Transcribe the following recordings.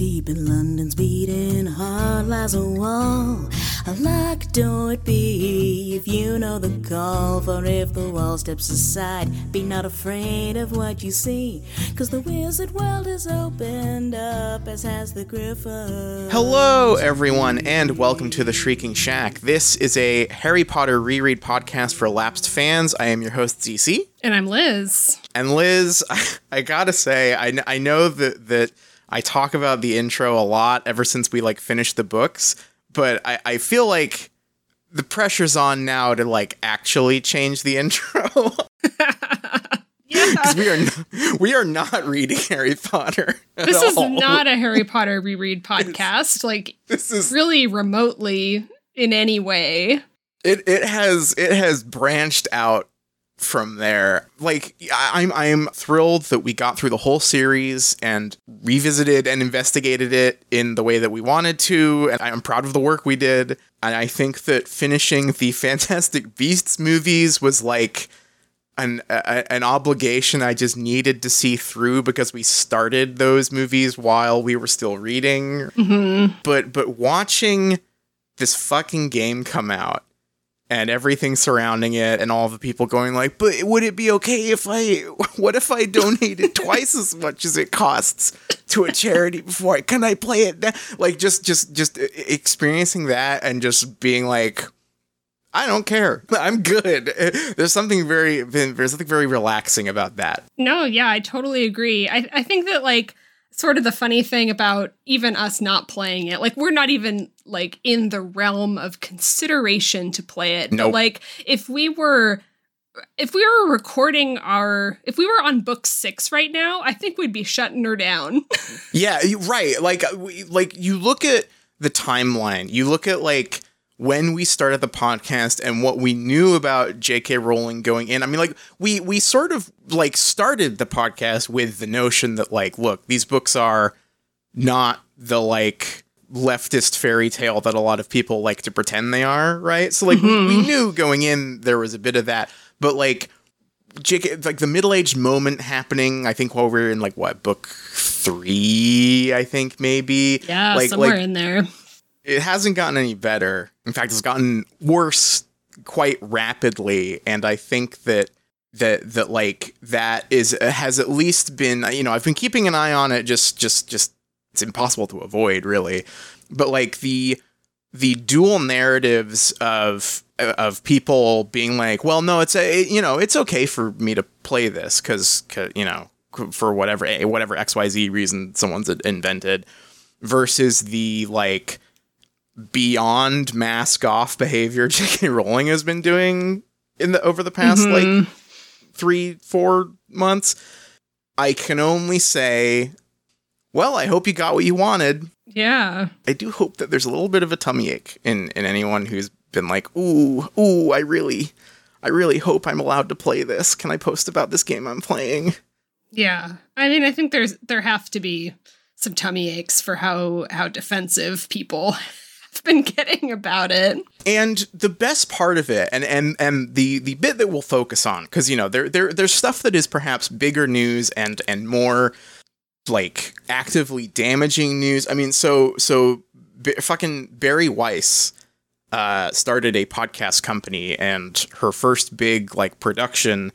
deep in London's beating heart lies a wall. A locked door would be if you know the call. For if the wall steps aside, be not afraid of what you see. Cause the wizard world is opened up, as has the griffin. Hello, everyone, and welcome to the Shrieking Shack. This is a Harry Potter reread podcast for lapsed fans. I am your host, ZC. And I'm Liz. And Liz, I, gotta say, I, I know that, that I talk about the intro a lot ever since we like finished the books, but I, I feel like the pressure's on now to like actually change the intro. yeah. we are not, we are not reading Harry Potter. This is not a Harry Potter reread podcast. like this is really remotely in any way. It it has it has branched out from there. Like I'm I'm thrilled that we got through the whole series and revisited and investigated it in the way that we wanted to and I'm proud of the work we did. And I think that finishing the Fantastic Beasts movies was like an a, an obligation I just needed to see through because we started those movies while we were still reading. Mm-hmm. But but watching this fucking game come out and everything surrounding it and all the people going like but would it be okay if i what if i donated twice as much as it costs to a charity before I, can i play it like just just just experiencing that and just being like I don't care. I'm good. There's something very there's something very relaxing about that. No, yeah, I totally agree. I, I think that like sort of the funny thing about even us not playing it. Like we're not even like in the realm of consideration to play it. Nope. But like if we were if we were recording our if we were on book 6 right now, I think we'd be shutting her down. yeah, right. Like uh, like you look at the timeline. You look at like when we started the podcast and what we knew about J.K. Rowling going in. I mean, like we we sort of like started the podcast with the notion that like, look, these books are not the like leftist fairy tale that a lot of people like to pretend they are, right? So like mm-hmm. we, we knew going in there was a bit of that, but like JK, like the middle aged moment happening. I think while we are in like what book three, I think maybe. Yeah, like, somewhere like, in there it hasn't gotten any better. In fact, it's gotten worse quite rapidly, and I think that that that like that is has at least been you know I've been keeping an eye on it. Just just just it's impossible to avoid really, but like the the dual narratives of of people being like, well, no, it's a you know it's okay for me to play this because you know for whatever whatever X Y Z reason someone's invented, versus the like beyond mask off behavior J.K. Rowling has been doing in the over the past mm-hmm. like three four months. I can only say, well, I hope you got what you wanted. Yeah. I do hope that there's a little bit of a tummy ache in in anyone who's been like, ooh, ooh, I really, I really hope I'm allowed to play this. Can I post about this game I'm playing? Yeah. I mean, I think there's there have to be some tummy aches for how how defensive people have been getting about it. And the best part of it, and and and the the bit that we'll focus on, because you know there there there's stuff that is perhaps bigger news and and more like actively damaging news. I mean, so so b- fucking Bari Weiss uh, started a podcast company, and her first big like production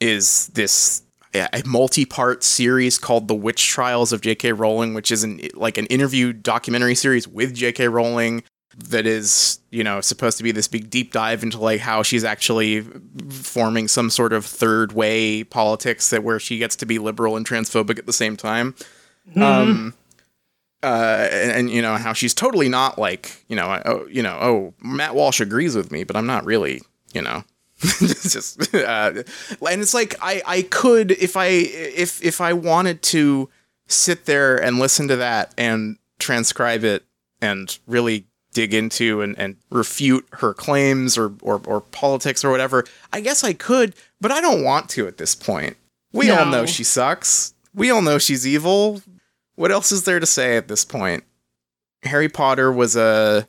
is this a multi-part series called The Witch Trials of J.K. Rowling, which is an like an interview documentary series with J.K. Rowling that is, you know, supposed to be this big deep dive into like how she's actually forming some sort of third way politics that where she gets to be liberal and transphobic at the same time. Mm-hmm. Um uh, and, and, you know how she's totally not like you know oh you know oh Matt Walsh agrees with me, but I'm not really you know just uh, and it's like I I could if I if if I wanted to sit there and listen to that and transcribe it and really dig into and, and refute her claims or, or or politics or whatever, I guess I could, but I don't want to at this point. We no. all know she sucks. We all know she's evil. What else is there to say at this point? Harry Potter was a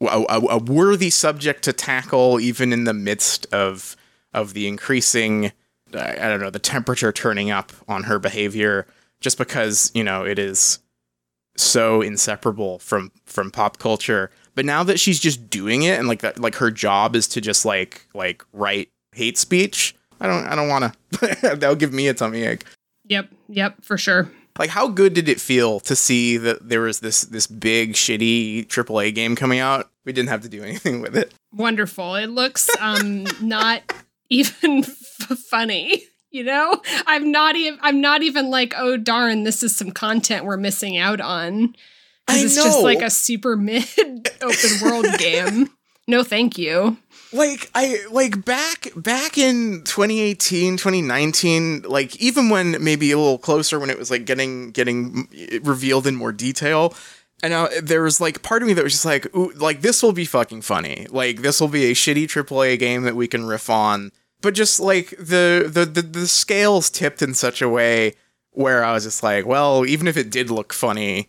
a, a, worthy subject to tackle, even in the midst of of the increasing, I don't know, the temperature turning up on her behavior, just because you know it is so inseparable from from pop culture. But now that she's just doing it and like that like her job is to just like like write hate speech, I don't I don't want to that'll give me a tummy ache. Yep, yep, for sure. Like how good did it feel to see that there was this this big shitty AAA game coming out? We didn't have to do anything with it. Wonderful. It looks um not even f- funny. You know, I'm not even. I'm not even like, oh darn, this is some content we're missing out on. I It's know. just like a super mid open world game. No, thank you. like i like back back in 2018 2019 like even when maybe a little closer when it was like getting getting revealed in more detail and uh, there was like part of me that was just like ooh, like this will be fucking funny like this will be a shitty aaa game that we can riff on but just like the the the, the scales tipped in such a way where i was just like well even if it did look funny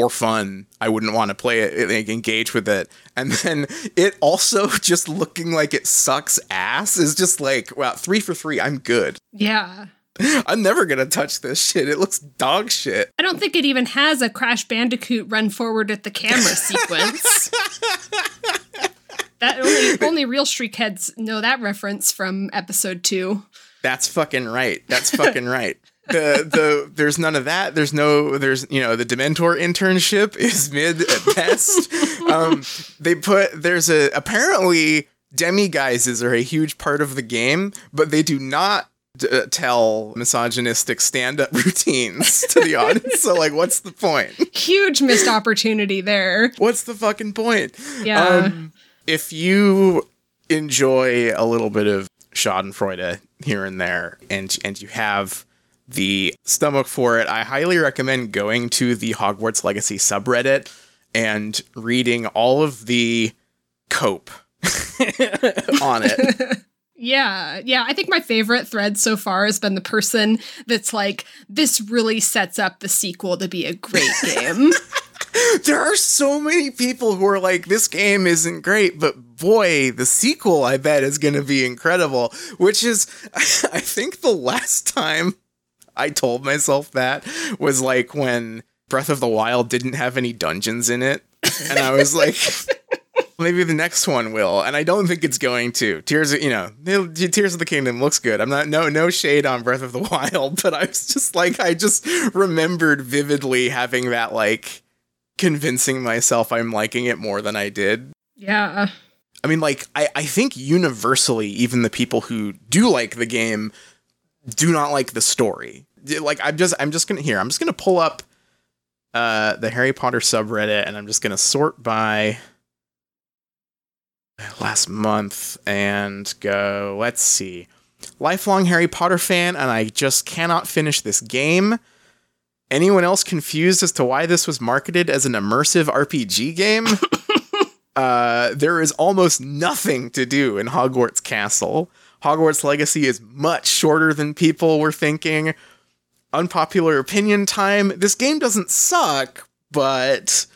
or fun, I wouldn't want to play it, like, engage with it. And then it also just looking like it sucks ass is just like, wow, three for three, I'm good. Yeah. I'm never gonna touch this shit. It looks dog shit. I don't think it even has a Crash Bandicoot run forward at the camera sequence. That only only real streak heads know that reference from episode two. That's fucking right. That's fucking right. The the there's none of that. There's no there's you know the Dementor internship is mid at best. um, they put there's a apparently demiguises are a huge part of the game, but they do not d- uh, tell misogynistic stand-up routines to the audience. so like, what's the point? Huge missed opportunity there. What's the fucking point? Yeah. Um, if you enjoy a little bit of Schadenfreude here and there, and and you have the stomach for it, I highly recommend going to the Hogwarts Legacy subreddit and reading all of the cope on it. Yeah, yeah. I think my favorite thread so far has been the person that's like, this really sets up the sequel to be a great game. there are so many people who are like, this game isn't great, but boy, the sequel I bet is going to be incredible. Which is, I think the last time I told myself that was like when Breath of the Wild didn't have any dungeons in it. And I was like, maybe the next one will. And I don't think it's going to. Tears of, you know, Tears of the Kingdom looks good. I'm not, no, no shade on Breath of the Wild, but I was just like, I just remembered vividly having that, like, convincing myself I'm liking it more than I did. yeah. I mean, like, I, I think universally, even the people who do like the game do not like the story. Like, I'm just, I'm just gonna here. I'm just gonna pull up uh, the Harry Potter subreddit, and I'm just gonna sort by last month and go. Let's see, lifelong Harry Potter fan, and I just cannot finish this game. Anyone else confused as to why this was marketed as an immersive RPG game? uh, there is almost nothing to do in Hogwarts Castle. Hogwarts Legacy is much shorter than people were thinking. Unpopular opinion time. This game doesn't suck, but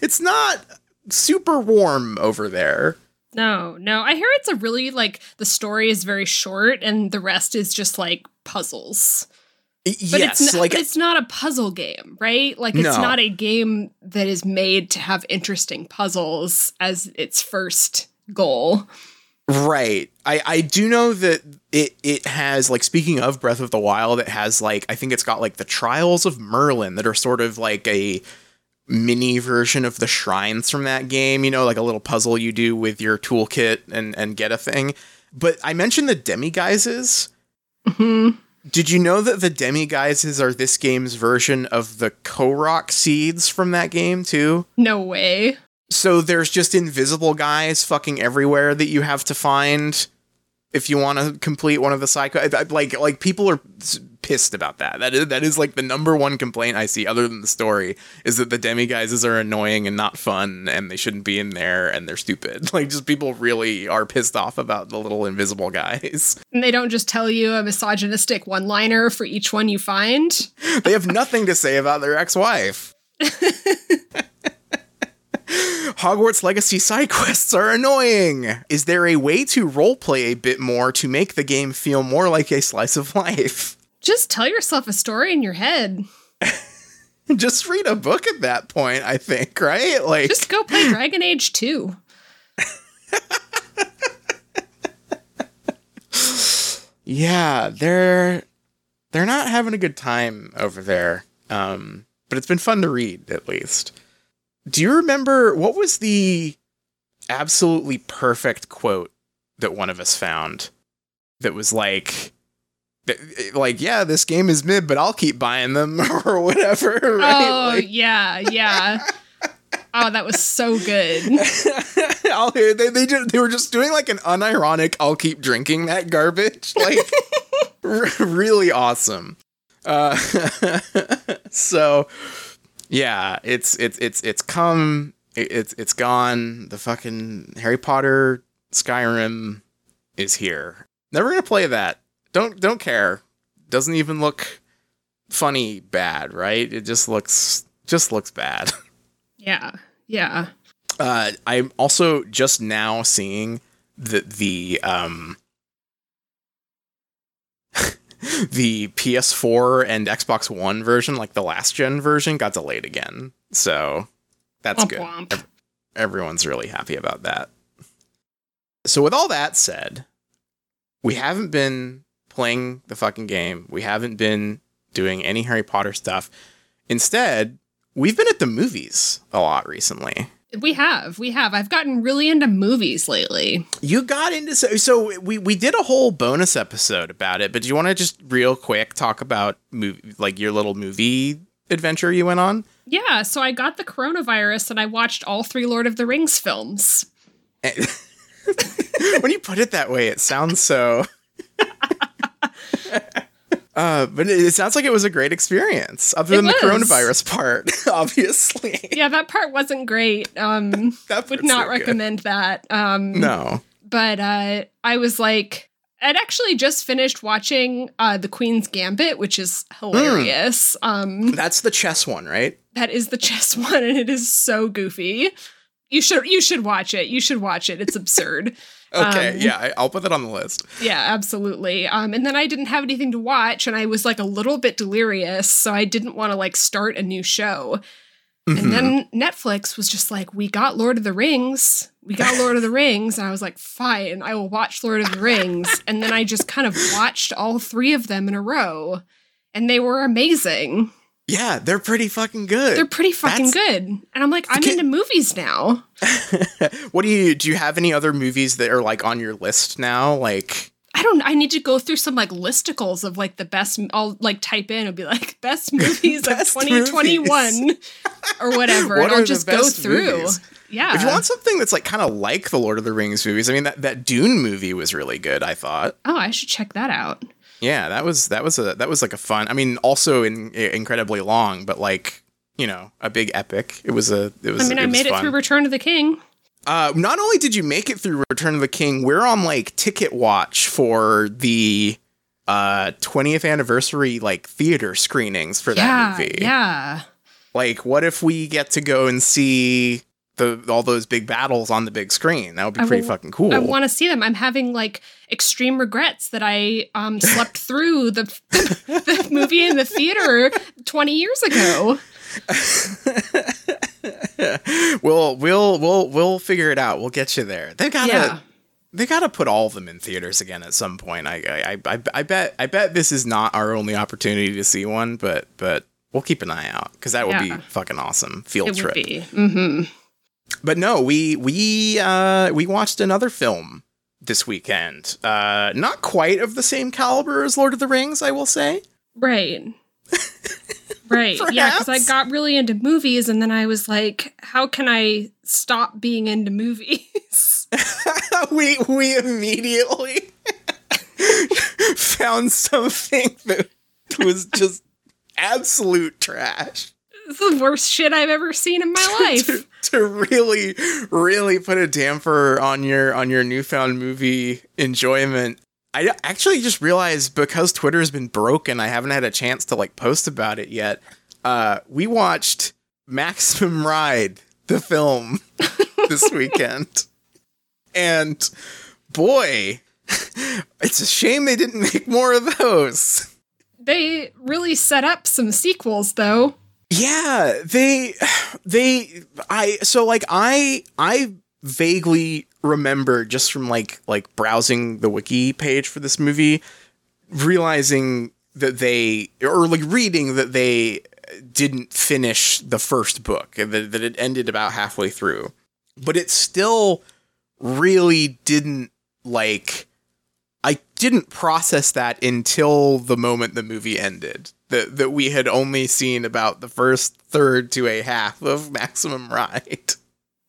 it's not super warm over there. No, no. I hear it's a really like the story is very short and the rest is just like puzzles. Y- But yes, it's not, like it's not a puzzle game, right? Like it's No. not a game that is made to have interesting puzzles as its first goal. Right. I, I do know that it it has like speaking of Breath of the Wild, it has like I think it's got like the Trials of Merlin that are sort of like a mini version of the shrines from that game, you know, like a little puzzle you do with your toolkit and and get a thing. But I mentioned the demiguises. Mhm. Did you know that the demiguises are this game's version of the Korok seeds from that game too? No way. So there's just invisible guys fucking everywhere that you have to find if you want to complete one of the psycho like like people are pissed about that. That is that is like the number one complaint I see other than the story is that the demiguises are annoying and not fun and they shouldn't be in there and they're stupid. Like just people really are pissed off about the little invisible guys. And they don't just tell you a misogynistic one liner for each one you find. They have nothing to say about their ex-wife. Hogwarts Legacy side quests are annoying. Is there a way to roleplay a bit more to make the game feel more like a slice of life? Just tell yourself a story in your head. just read a book at that point, I think, right? Like Just go play Dragon Age 2. Yeah, they're they're not having a good time over there. Um, but it's been fun to read at least. Do you remember what was the absolutely perfect quote that one of us found that was like like yeah, this game is mid, but I'll keep buying them or whatever, right? Oh, Like- yeah, yeah. Oh, that was so good. I'll, they they just, they were just doing like an unironic "I'll keep drinking that garbage," like r- really awesome. Uh, so yeah, it's it's it's it's come, it, it's it's gone. The fucking Harry Potter Skyrim is here. Never gonna play that. Don't don't care. Doesn't even look funny bad, right? It just looks just looks bad. Yeah, yeah. Uh, I'm also just now seeing that the um the PS4 and Xbox One version, like the last gen version, got delayed again. So that's Womp good. womp. Everyone's really happy about that. So with all that said, we haven't been playing the fucking game. We haven't been doing any Harry Potter stuff. Instead, we've been at the movies a lot recently. We have, we have. I've gotten really into movies lately. You got into so, so we we did a whole bonus episode about it, but do you want to just real quick talk about movie like your little movie adventure you went on? Yeah, so I got the coronavirus and I watched all three Lord of the Rings films. when you put it that way, it sounds so. uh, but it, sounds like it was a great experience, other It than the coronavirus part, obviously. Yeah, that part wasn't great. Um, That would not good. recommend that. Um, No. but uh, I was like, I'd actually just finished watching uh, The Queen's Gambit, which is hilarious. Um, That's the chess one, right? that is the chess one, and it is so goofy. You should you should watch it. You should watch it. It's absurd. Okay, Um, yeah, I'll put that on the list. Yeah, absolutely. Um, and then I didn't have anything to watch, and I was like a little bit delirious, so I didn't want to like start a new show. Mhm. And then Netflix was just like, "We got Lord of the Rings. We got Lord of the Rings." And I was like, "Fine, I will watch Lord of the Rings." And then I just kind of watched all three of them in a row, and they were amazing. Yeah, they're pretty fucking good. They're pretty fucking That's- good. And I'm like, I'm Okay. into movies now. what do you do? You have any other movies that are like on your list now? Like, I don't. I need to go through some like listicles of like the best. I'll like type in and be like best movies Best of 2021 or whatever, What and I'll just go through. movies? Yeah. if you want something that's like kind of like the Lord of the Rings movies, I mean that that Dune movie was really good. I thought. oh, I should check that out. Yeah, that was that was a that was like a fun. I mean, also in, incredibly long, but like you know, a big epic. It was a. It was. I mean, I made it through Return of the King. Uh, not only did you make it through Return of the King, we're on like ticket watch for the uh 20th anniversary like theater screenings for that yeah, movie. yeah. Like, what if we get to go and see the all those big battles on the big screen? That would be I pretty will- fucking cool. I want to see them. I'm having like extreme regrets that I um slept through the the movie in the theater 20 years ago. we'll we'll we'll we'll figure it out. We'll get you there. They gotta Yeah. they gotta put all of them in theaters again at some point. I I, I I bet I bet this is not our only opportunity to see one, but but we'll keep an eye out because that would Yeah. be fucking awesome field It trip. would be. hmm But no, we we uh we watched another film this weekend. Uh not quite of the same caliber as Lord of the Rings, I will say. Right. Right. Yeah, because I got really into movies and then I was like, how can I stop being into movies? we we immediately found something that was just absolute trash. it's the worst shit I've ever seen in my life. to, really really put a damper on your on your newfound movie enjoyment. I actually just realized because twitter's been broken i haven't had a chance to like post about it yet. Uh we watched maximum ride the film this weekend. And boy it's a shame they didn't make more of those. They really set up some sequels though. Yeah, they they I so like I I vaguely remember just from like like browsing the wiki page for this movie realizing that they or like reading that they didn't finish the first book that, that it ended about halfway through but it still really didn't like I didn't process that until the moment the movie ended. That that we had only seen about the first third to a half of Maximum Ride.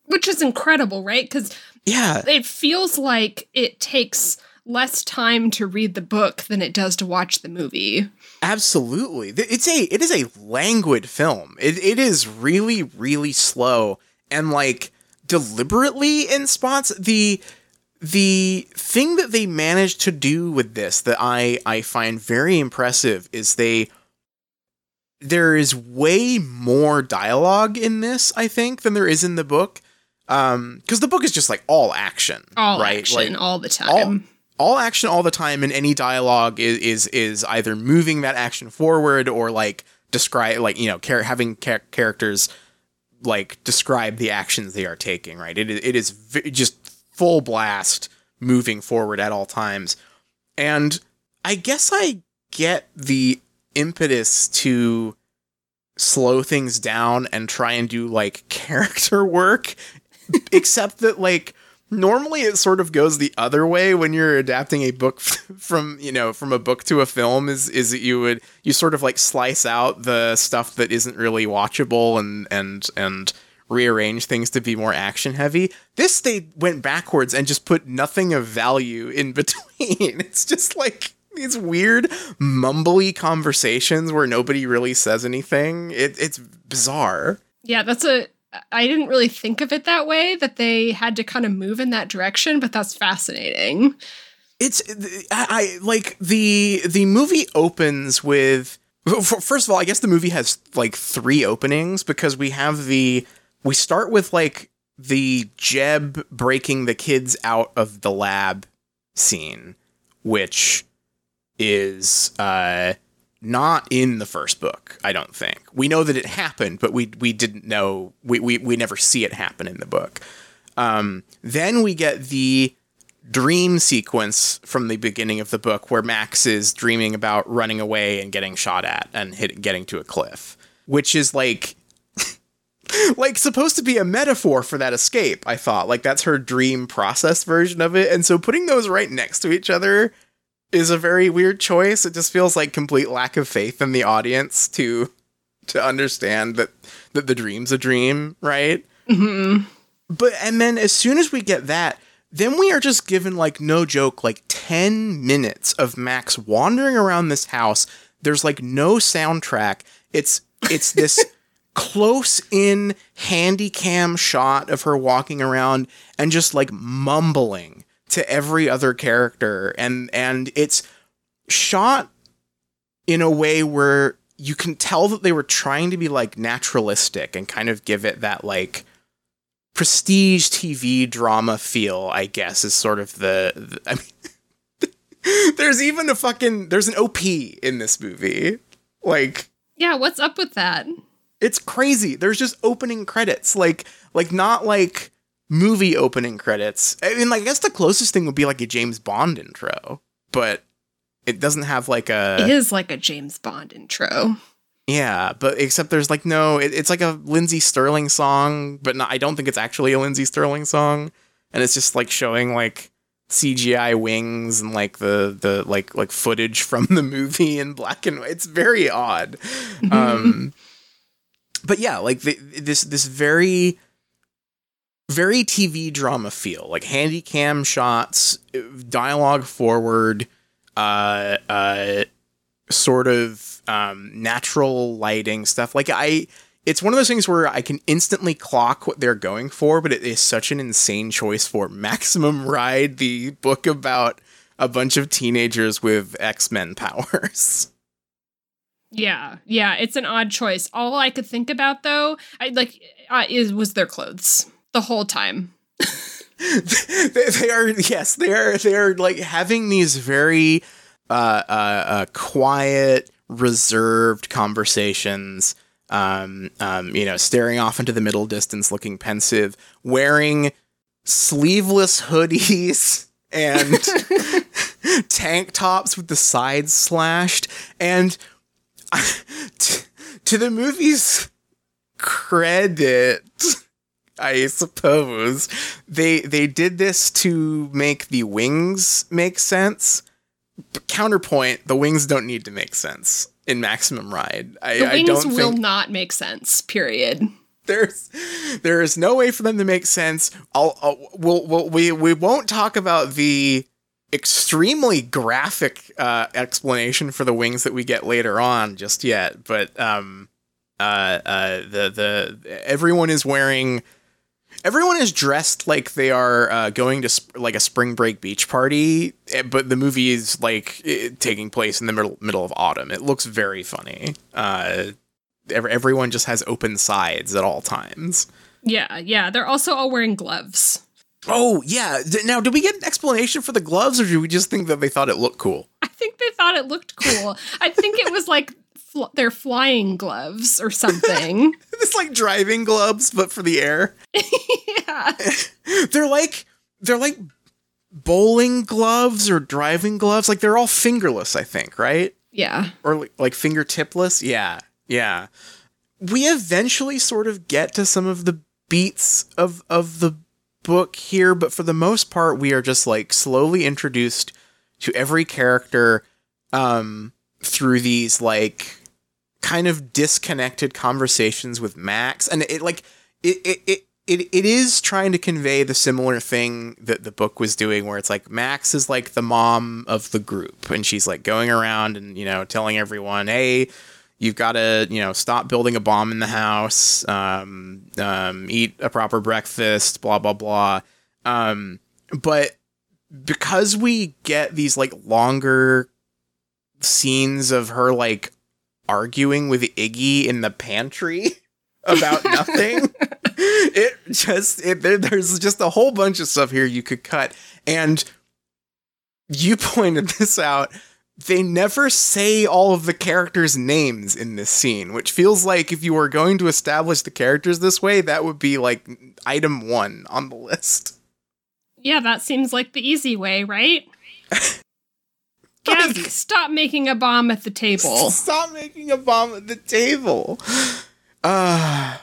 Which is incredible, right? Cuz Yeah. it feels like it takes less time to read the book than it does to watch the movie. Absolutely. It's a it is a languid film. It it is really really slow and like deliberately in spots the the thing that they managed to do with this that I I find very impressive is they there is way more dialogue in this I think than there is in the book. Um cuz the book is just like all action, All right? action Like, all the time. all action all the time and any dialogue is is is either moving that action forward or like describe like you know char- having char- characters like describe the actions they are taking right it is it is v- just full blast moving forward at all times and i guess i get the impetus to slow things down and try and do like character work except that like normally it sort of goes the other way when you're adapting a book from you know from a book to a film is is that you would you sort of like slice out the stuff that isn't really watchable and and and rearrange things to be more action heavy this they went backwards and just put nothing of value in between. It's just like these weird mumbly conversations where nobody really says anything it, it's bizarre Yeah, that's a. I didn't really think of it that way, that they had to kind of move in that direction, but that's fascinating. it's I, I like the the movie opens with first of all i guess the movie has like three openings because we have the we start with like the jeb breaking the kids out of the lab scene which is uh not in the first book i don't think we know that it happened but we we didn't know we we, we never see it happen in the book um then we get the dream sequence from the beginning of the book where Max is dreaming about running away and getting shot at and hit, getting to a cliff, which is like like supposed to be a metaphor for that escape, I thought. Like that's her dream process version of it. And so putting those right next to each other is a very weird choice. It just feels like complete lack of faith in the audience to to understand that that the dream's a dream, right? hmm But and then as soon as we get that, then we are just given like no joke like 10 minutes of Max wandering around this house. There's like no soundtrack. It's it's this close in handy cam shot of her walking around and just like mumbling to every other character and and it's shot in a way where you can tell that they were trying to be like naturalistic and kind of give it that like prestige TV drama feel, I guess, is sort of the. the I mean, there's even a fucking there's an OP in this movie. Like Yeah, what's up with that? it's crazy. There's just opening credits, like like not like movie opening credits. I mean, like I guess the closest thing would be like a James Bond intro, but it doesn't have like a it is like a James Bond intro. Yeah, but except there's like no, it, it's like a Lindsey Stirling song, but not, I don't think it's actually a Lindsey Stirling song, and it's just like showing like CGI wings and like the the like like footage from the movie in black and white. It's very odd. Um, but yeah, like the, this this very very TV drama feel, like handy cam shots, dialogue forward, uh, uh, sort of um, natural lighting stuff. Like I, it's one of those things where I can instantly clock what they're going for, but it is such an insane choice for Maximum Ride, the book about a bunch of teenagers with X Men powers. Yeah, yeah, it's an odd choice. All I could think about though, I like, uh, is was their clothes the whole time. they, they are yes, they are they are like having these very uh, uh, uh quiet, reserved conversations um, um, you know, staring off into the middle distance, looking pensive, wearing sleeveless hoodies and tank tops with the sides slashed. And t- to the movie's credit, I suppose they they did this to make the wings make sense. But counterpoint: the wings don't need to make sense in Maximum Ride. I, The I wings don't will not make sense. Period. there's there is no way for them to make sense. I'll, I'll we'll, we'll, we we won't talk about the extremely graphic uh, explanation for the wings that we get later on just yet, but um uh uh the the everyone is wearing everyone is dressed like they are uh, going to sp- like a spring break beach party, eh, but the movie is like eh, taking place in the middle middle of autumn. It looks very funny. Uh, ev- everyone just has open sides at all times. Yeah, yeah. They're also all wearing gloves. Oh yeah. Now, did we get an explanation for the gloves, or do we just think that they thought it looked cool? I think they thought it looked cool. I think it was like fl- their flying gloves or something. It's like driving gloves, but for the air. yeah. They're like they're like bowling gloves or driving gloves. Like they're all fingerless, I think, right? Yeah. or like, like fingertipless. Yeah, yeah. We eventually sort of get to some of the beats of of the book here, but for the most part, we are just like slowly introduced to every character um, through these like kind of disconnected conversations with Max, and it like it it. it it, it is trying to convey the similar thing that the book was doing where it's like Max is like the mom of the group and she's like going around and you know telling everyone hey you've got to you know stop building a bomb in the house um, um, eat a proper breakfast blah blah blah um, but because we get these like longer scenes of her like arguing with iggy in the pantry about nothing. It just it, there, there's just a whole bunch of stuff here you could cut. And you pointed this out. They never say all of the characters names in this scene which feels like if you were going to establish the characters this way that would be like item 1 on the list. Yeah, that seems like the easy way, right? Gabby, stop making a bomb at the table. Stop making a bomb at the table. Uh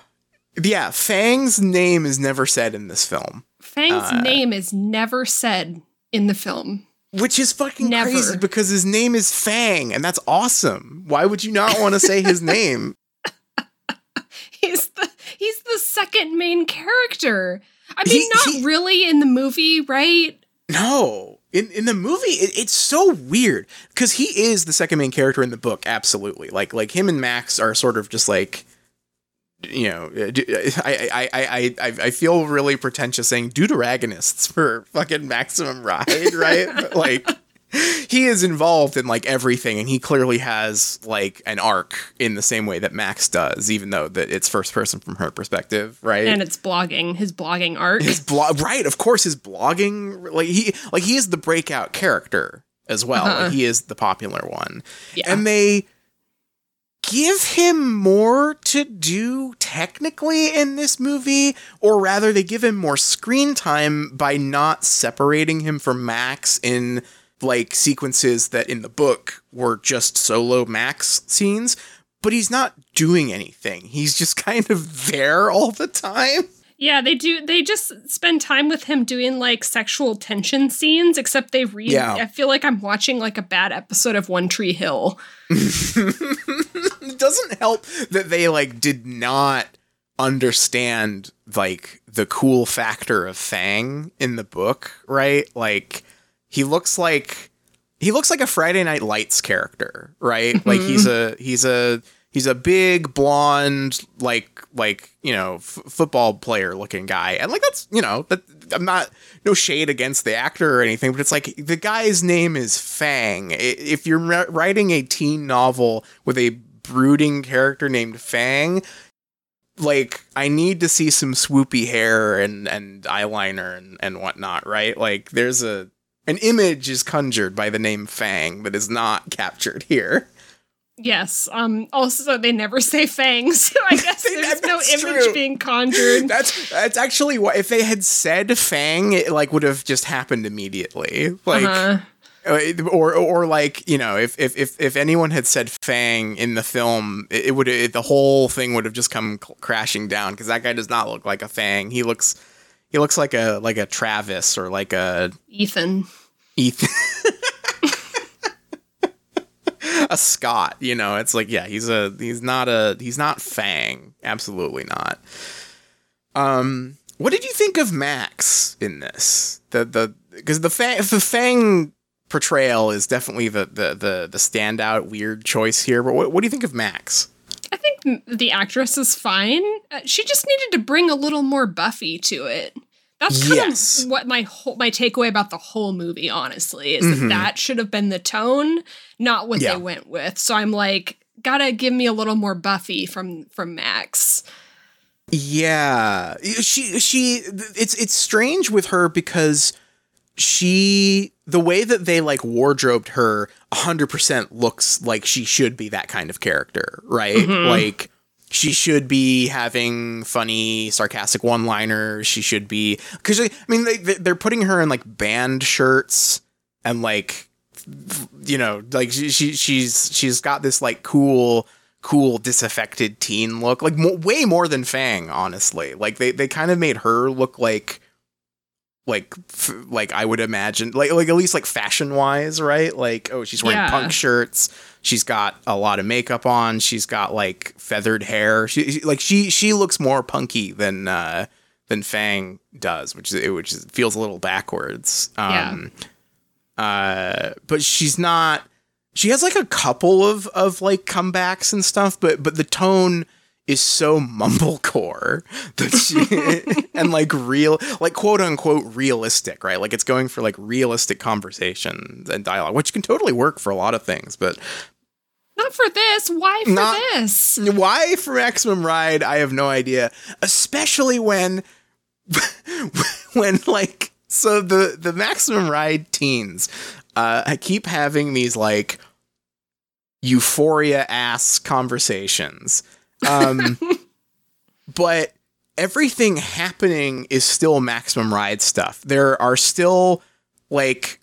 yeah, Fang's name is never said in this film, Fang's Uh, name is never said in the film. which is fucking Never. crazy because his name is Fang and that's awesome. Why would you not want to say his name? He's the he's the second main character. I He- mean, not he- really in the movie, right? No. In in the movie, it, it's so weird because he is the second main character in the book. Absolutely, like like him and Max are sort of just like, you know, uh, uh, i i i i, I feel really pretentious saying deuteragonists for fucking Maximum Ride, right? But, like. He is involved in like everything, and he clearly has like an arc in the same way that Max does, even though that it's first person from her perspective, right? And it's blogging, his blogging art. his blog right of course his blogging like he like he is the breakout character as well Uh-huh. Like, he is the popular one Yeah. and they give him more to do technically in this movie or rather they give him more screen time by not separating him from max in like sequences that in the book were just solo max scenes but he's not doing anything he's just kind of there all the time Yeah, they do. They just spend time with him doing like sexual tension scenes, except they read. Yeah. I feel like I'm watching like a bad episode of One Tree Hill. it doesn't help that they like did not understand like the cool factor of Fang in the book, right? Like he looks like he looks like a Friday Night Lights character, right? Like mm-hmm. he's a he's a he's a big blonde like like you know f- football player looking guy, and like that's you know that I'm not no shade against the actor or anything, but it's like the guy's name is Fang. If you're writing a teen novel with a brooding character named Fang, like I need to see some swoopy hair and and eyeliner and and whatnot, right? Like there's a an image is conjured by the name Fang that is not captured here. Yes. Um. Also, they never say fangs, so I guess They- there's no image true. being conjured. That's that's actually what if they had said Fang, it like would have just happened immediately. Like Uh-huh. uh, or or like you know if if if, if anyone had said Fang in the film, it, it would it, the whole thing would have just come cl- crashing down because that guy does not look like a Fang. He looks he looks like a like a Travis or like a Ethan. Ethan. a Scott, you know, it's like yeah, he's a he's not a he's not Fang, absolutely not. Um, what did you think of Max in this? The the because the Fang the Fang portrayal is definitely the the the the standout weird choice here. But what what do you think of Max? I think the actress is fine. Uh, she just needed to bring a little more Buffy to it. That's kind Yes. of what my whole my takeaway about the whole movie, honestly, is Mhm. that that should have been the tone, not what Yeah. they went with. So I'm like, gotta give me a little more Buffy from from Max. Yeah, she she it's it's strange with her because she the way that they like wardrobed her 100% looks like she should be that kind of character, right? Mhm. Like she should be having funny sarcastic one-liners, she should be cuz I mean they they- they're putting her in like band shirts and like you know, like she, she she's she's got this like cool cool disaffected teen look like mo- way more than fang honestly like they they kind of made her look like like f- like i would imagine like like at least like fashion wise right? Like oh she's wearing Yeah. punk shirts. She's got a lot of makeup on. She's got like feathered hair. She, she- like she she looks more punky than uh than fang does which is which is, feels a little backwards. Um uh but she's not she has like a couple of of like comebacks and stuff but but the tone is so mumblecore that she and like real like quote unquote realistic right like it's going for like realistic conversations and dialogue which can totally work for a lot of things but Not for this. Why for Not- this? why for maximum ride i have no idea especially when when like so the the maximum ride teens uh I keep having these like euphoria ass conversations um but everything happening is still maximum ride stuff. There are still like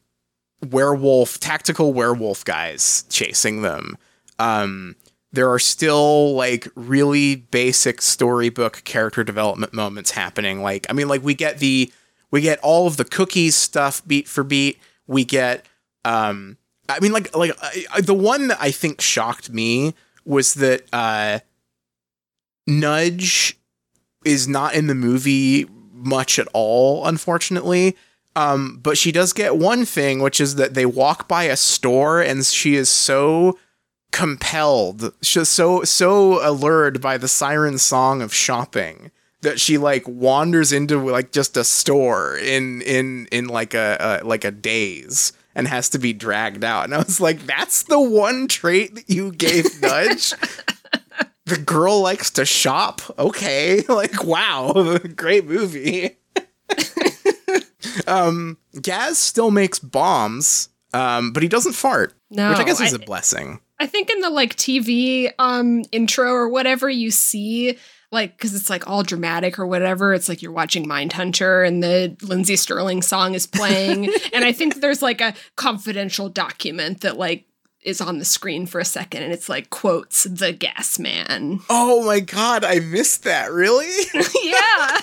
werewolf tactical werewolf guys chasing them. Um there are still like really basic storybook character development moments happening. Like i mean like we get the we get all of the cookies stuff beat for beat. We get um i mean like like I, I- the one that i think shocked me was that uh nudge is not in the movie much at all unfortunately. Um but she does get one thing which is that they walk by a store and she is so compelled she's so so allured by the siren song of shopping that she like wanders into like just a store in in in like a, a like a daze and has to be dragged out. And i was like that's the one trait that you gave nudge the girl likes to shop? Okay. Like wow. Great movie. Um gaz still makes bombs um but he doesn't fart No, which i guess is I- a blessing. I think in the like TV um intro or whatever you see like cuz it's like all dramatic or whatever it's like you're watching Mindhunter and the Lindsey Stirling song is playing. And I think there's like a confidential document that like is on the screen for a second and it's like quotes the gas man. Oh my god, I missed that. Really? yeah.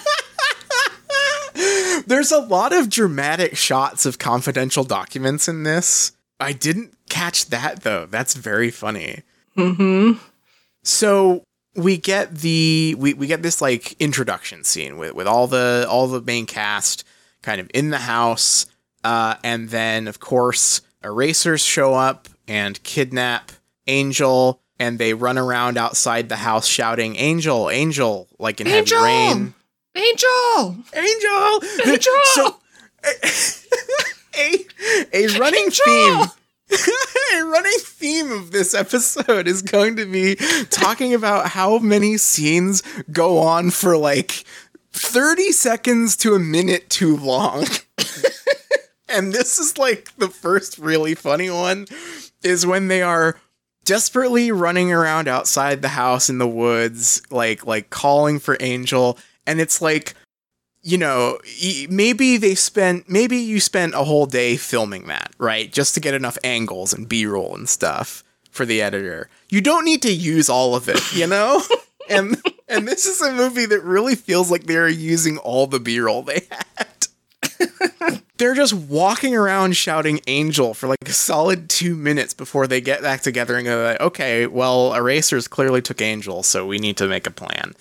There's a lot of dramatic shots of confidential documents in this. I didn't catch that though. That's very funny. Mhm. So we get the we, we get this like introduction scene with, with all the all the main cast kind of in the house. Uh, and then of course erasers show up and kidnap Angel and they run around outside the house shouting Angel, Angel, like in Angel! heavy rain. Angel. Angel! Angel! So a, a running Angel! theme a running theme of this episode is going to be talking about how many scenes go on for like 30 seconds to a minute too long. and this is like the first really funny one is when they are desperately running around outside the house in the woods, like like calling for Angel, and it's like you know, maybe they spent, maybe you spent a whole day filming that, right? Just to get enough angles and B roll and stuff for the editor. You don't need to use all of it, you know? and and this is a movie that really feels like they're using all the B roll they had. they're just walking around shouting angel for like a solid two minutes before they get back together and go like, okay, well, erasers clearly took angel, so we need to make a plan.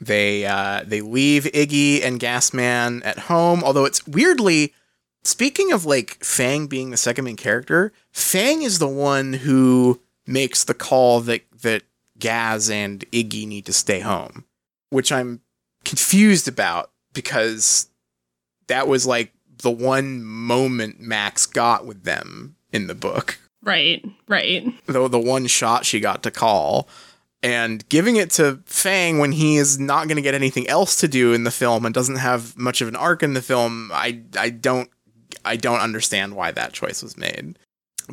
They uh, they leave Iggy and Gasman at home, although it's weirdly speaking of like Fang being the second main character, Fang is the one who makes the call that that Gaz and Iggy need to stay home, which I'm confused about because that was like the one moment Max got with them in the book. Right, right. Though the one shot she got to call and giving it to Fang when he is not going to get anything else to do in the film and doesn't have much of an arc in the film, I I don't I don't understand why that choice was made.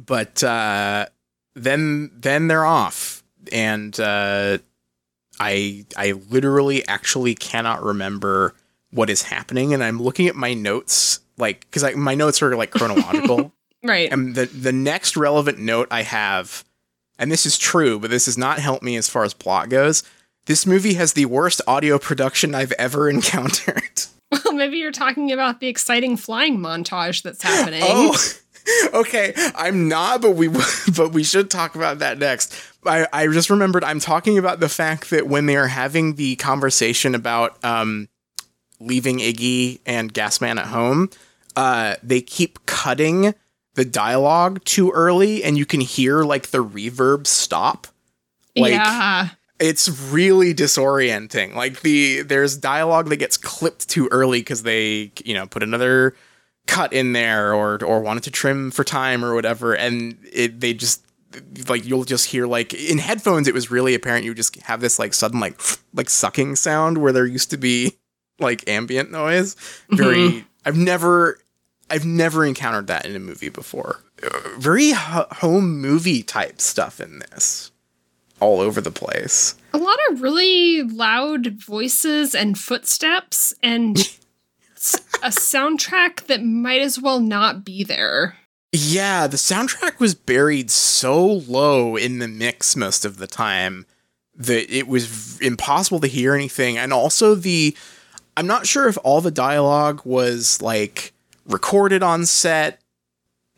But uh, then then they're off, and uh, I I literally actually cannot remember what is happening, and I'm looking at my notes like because my notes are like chronological, right? And the the next relevant note I have and this is true, but this has not helped me as far as plot goes. This movie has the worst audio production I've ever encountered. Well, maybe you're talking about the exciting flying montage that's happening. Oh, okay. I'm not, but we but we should talk about that next. I, I just remembered I'm talking about the fact that when they are having the conversation about um, leaving Iggy and Gasman at home, uh, they keep cutting the dialogue too early and you can hear like the reverb stop. Like, yeah. It's really disorienting. Like the there's dialogue that gets clipped too early because they, you know, put another cut in there or or wanted to trim for time or whatever, and it they just like you'll just hear like in headphones it was really apparent you just have this like sudden like like sucking sound where there used to be like ambient noise. Very mm-hmm. I've never I've never encountered that in a movie before. Very home movie type stuff in this, all over the place. A lot of really loud voices and footsteps, and a soundtrack that might as well not be there. Yeah, the soundtrack was buried so low in the mix most of the time that it was impossible to hear anything. And also, the I'm not sure if all the dialogue was like recorded on set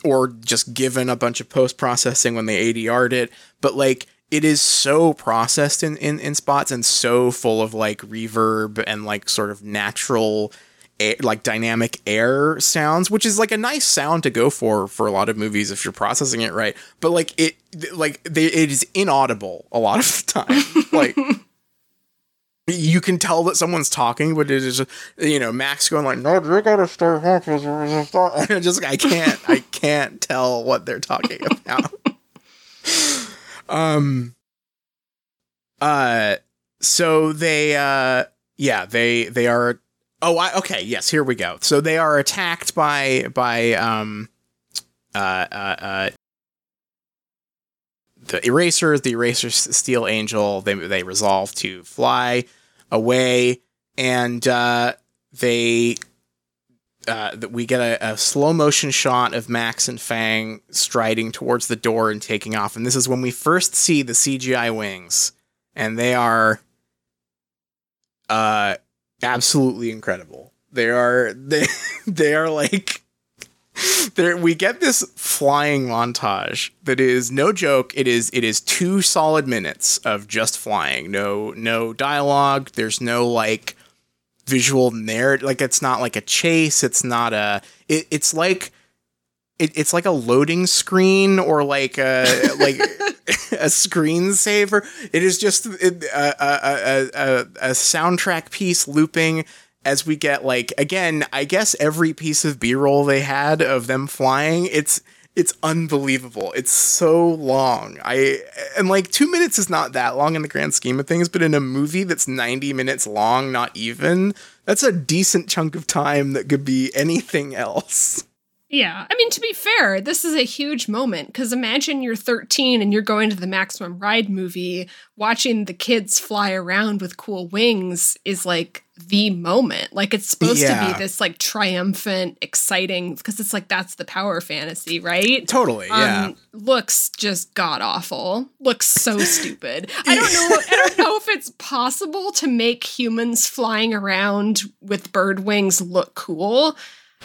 or just given a bunch of post processing when they ADR'd it, but like it is so processed in, in, in spots and so full of like reverb and like sort of natural air, like dynamic air sounds, which is like a nice sound to go for for a lot of movies if you're processing it right. But like it like they, it is inaudible a lot of the time. like you can tell that someone's talking, but it is just, you know Max going like, "No, you gotta start." And just I can't, I can't tell what they're talking about. um. Uh. So they. Uh. Yeah. They. They are. Oh. I, okay. Yes. Here we go. So they are attacked by by um. Uh. Uh. uh the erasers, the erasers steal Angel. They they resolve to fly away, and uh, they uh, we get a, a, slow motion shot of Max and Fang striding towards the door and taking off. And this is when we first see the CGI wings, and they are uh, absolutely incredible. They are they they are like there we get this flying montage that is no joke. It is it is two solid minutes of just flying. No no dialogue. There's no like visual narrative like it's not like a chase. It's not a it, it's like it, it's like a loading screen or like a like a screensaver. It is just a, a, a, a soundtrack piece looping as we get like again, I guess every piece of B-roll they had of them flying, it's it's unbelievable. It's so long. I and like 2 minutes is not that long in the grand scheme of things, but in a movie that's 90 minutes long, not even, that's a decent chunk of time that could be anything else. Yeah. I mean, to be fair, this is a huge moment because imagine you're 13 and you're going to the Maximum Ride movie, watching the kids fly around with cool wings is like the moment. Like it's supposed Yeah. to be this like triumphant, exciting because it's like that's the power fantasy, right? Totally, yeah. Um, looks just god awful. Looks so stupid. I don't know. I don't know if it's possible to make humans flying around with bird wings look cool.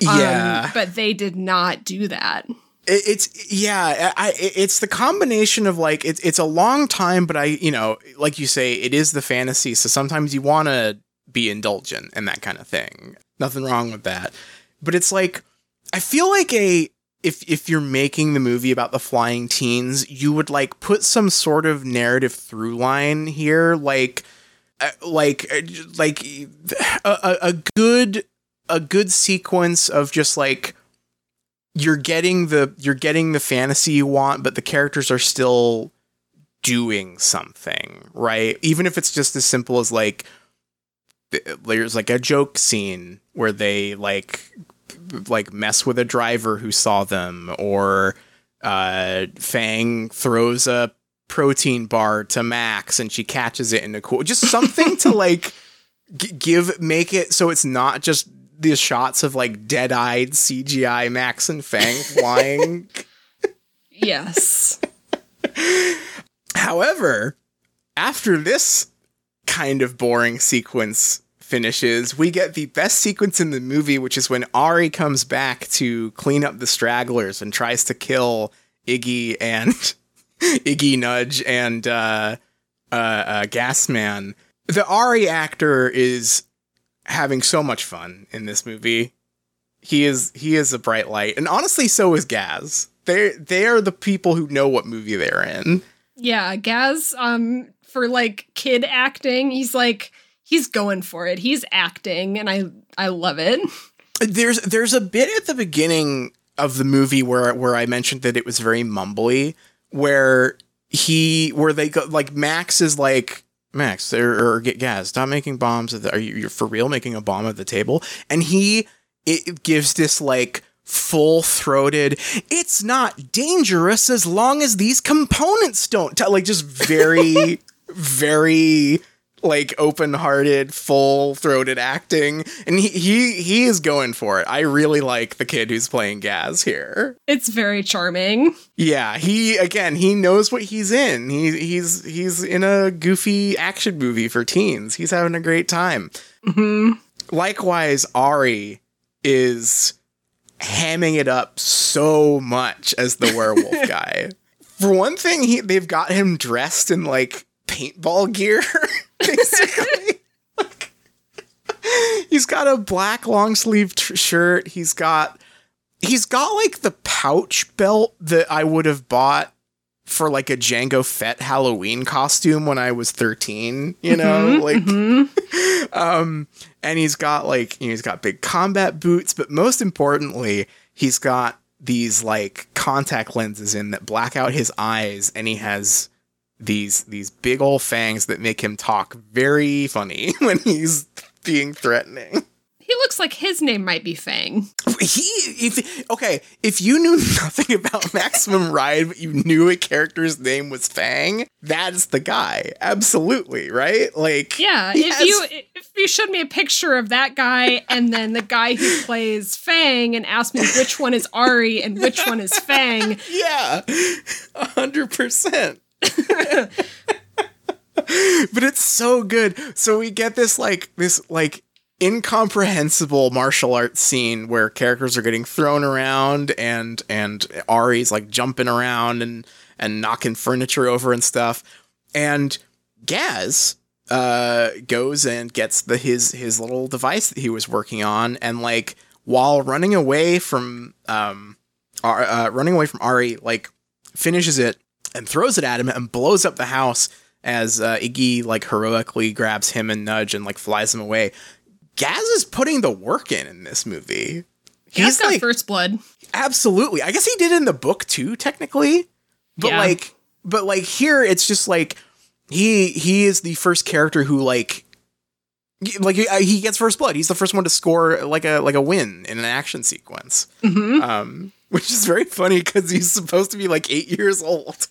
Um, yeah. but they did not do that. It's yeah I, I it's the combination of like it's it's a long time but i you know like you say it is the fantasy so sometimes you want to be indulgent and that kind of thing nothing wrong with that but it's like i feel like a if if you're making the movie about the flying teens you would like put some sort of narrative through line here like uh, like uh, like a, a, a good a good sequence of just like you're getting the you're getting the fantasy you want, but the characters are still doing something, right? Even if it's just as simple as like there's like a joke scene where they like like mess with a driver who saw them or uh Fang throws a protein bar to Max and she catches it in a cool just something to like g- give make it so it's not just these shots of like dead-eyed CGI Max and Fang flying. Yes. However, after this kind of boring sequence finishes, we get the best sequence in the movie, which is when Ari comes back to clean up the stragglers and tries to kill Iggy and Iggy Nudge and uh, uh, uh, Gasman. The Ari actor is having so much fun in this movie. He is he is a bright light, and honestly, so is Gaz. They they are the people who know what movie they're in. Yeah, Gaz, um, for like kid acting, he's like he's going for it. He's acting, and I I love it. There's there's a bit at the beginning of the movie where where I mentioned that it was very mumbly, where he where they go like Max is like Max er, er, or, or get Gaz stop making bombs. At the, are you you're for real making a bomb at the table? And he it gives this like full throated. It's not dangerous as long as these components don't tell. Like just very very like open-hearted, full-throated acting, and he he he is going for it. I really like the kid who's playing Gaz here. It's very charming. Yeah, he again, he knows what he's in. He he's he's in a goofy action movie for teens. He's having a great time. hmm Likewise, Ari is hamming it up so much as the werewolf guy. For one thing, he they've got him dressed in like paintball gear, basically. Like, he's got a black long sleeve t- shirt. He's got he's got like the pouch belt that I would have bought for like a Jango Fett Halloween costume when I was 13, you know? Mhm, like mhm. um and he's got like you know, he's got big combat boots but most importantly he's got these like contact lenses in that black out his eyes and he has these these big old fangs that make him talk very funny when he's being threatening he looks like his name might be Fang. he if okay if you knew nothing about maximum ride but you knew a character's name was fang that's the guy absolutely right like Yeah, if has- you if you showed me a picture of that guy and then the guy who plays Fang and asked me which one is Ari and which one is Fang, Yeah, a hundred percent. But it's so good. So we get this like this like incomprehensible martial arts scene where characters are getting thrown around and and Ari's like jumping around and and knocking furniture over and stuff. And Gaz uh goes and gets the his his little device that he was working on and like while running away from um uh, running away from Ari, like finishes it and throws it at him and blows up the house as uh, Iggy like heroically grabs him and Nudge and like flies him away. Gaz is putting the work in in this movie. he's He's got like first blood. absolutely. I guess he did in the book too, technically, but Yeah. like, but like here, it's just like he he is the first character who like like he, uh, he gets first blood. He's the first one to score like a like a win in an action sequence, um, which is very funny because he's supposed to be like eight years old.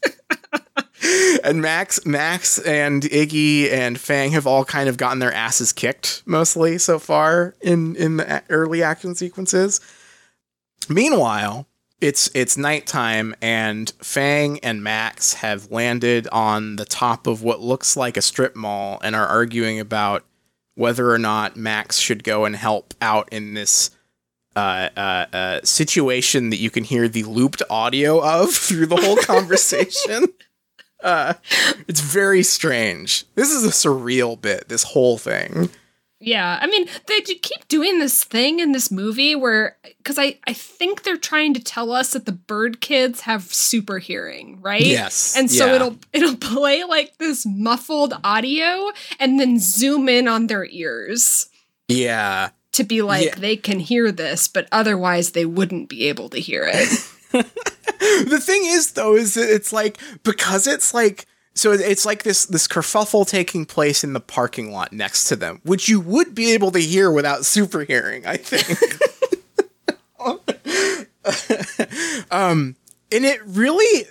and Max, Max, and Iggy and Fang have all kind of gotten their asses kicked mostly so far in in the early action sequences. Meanwhile, it's it's nighttime and Fang and Max have landed on the top of what looks like a strip mall and are arguing about whether or not Max should go and help out in this uh, uh, uh, situation that you can hear the looped audio of through the whole conversation. uh, it's very strange. This is a surreal bit. This whole thing. Yeah, I mean, they keep doing this thing in this movie where, because I, I think they're trying to tell us that the bird kids have super hearing, right? Yes, and so yeah. it'll it'll play like this muffled audio and then zoom in on their ears Yeah. To be like Yeah. they can hear this, but otherwise they wouldn't be able to hear it. the thing is though is that it's like because it's like so it's like this this kerfuffle taking place in the parking lot next to them which you would be able to hear without super hearing i think um and it really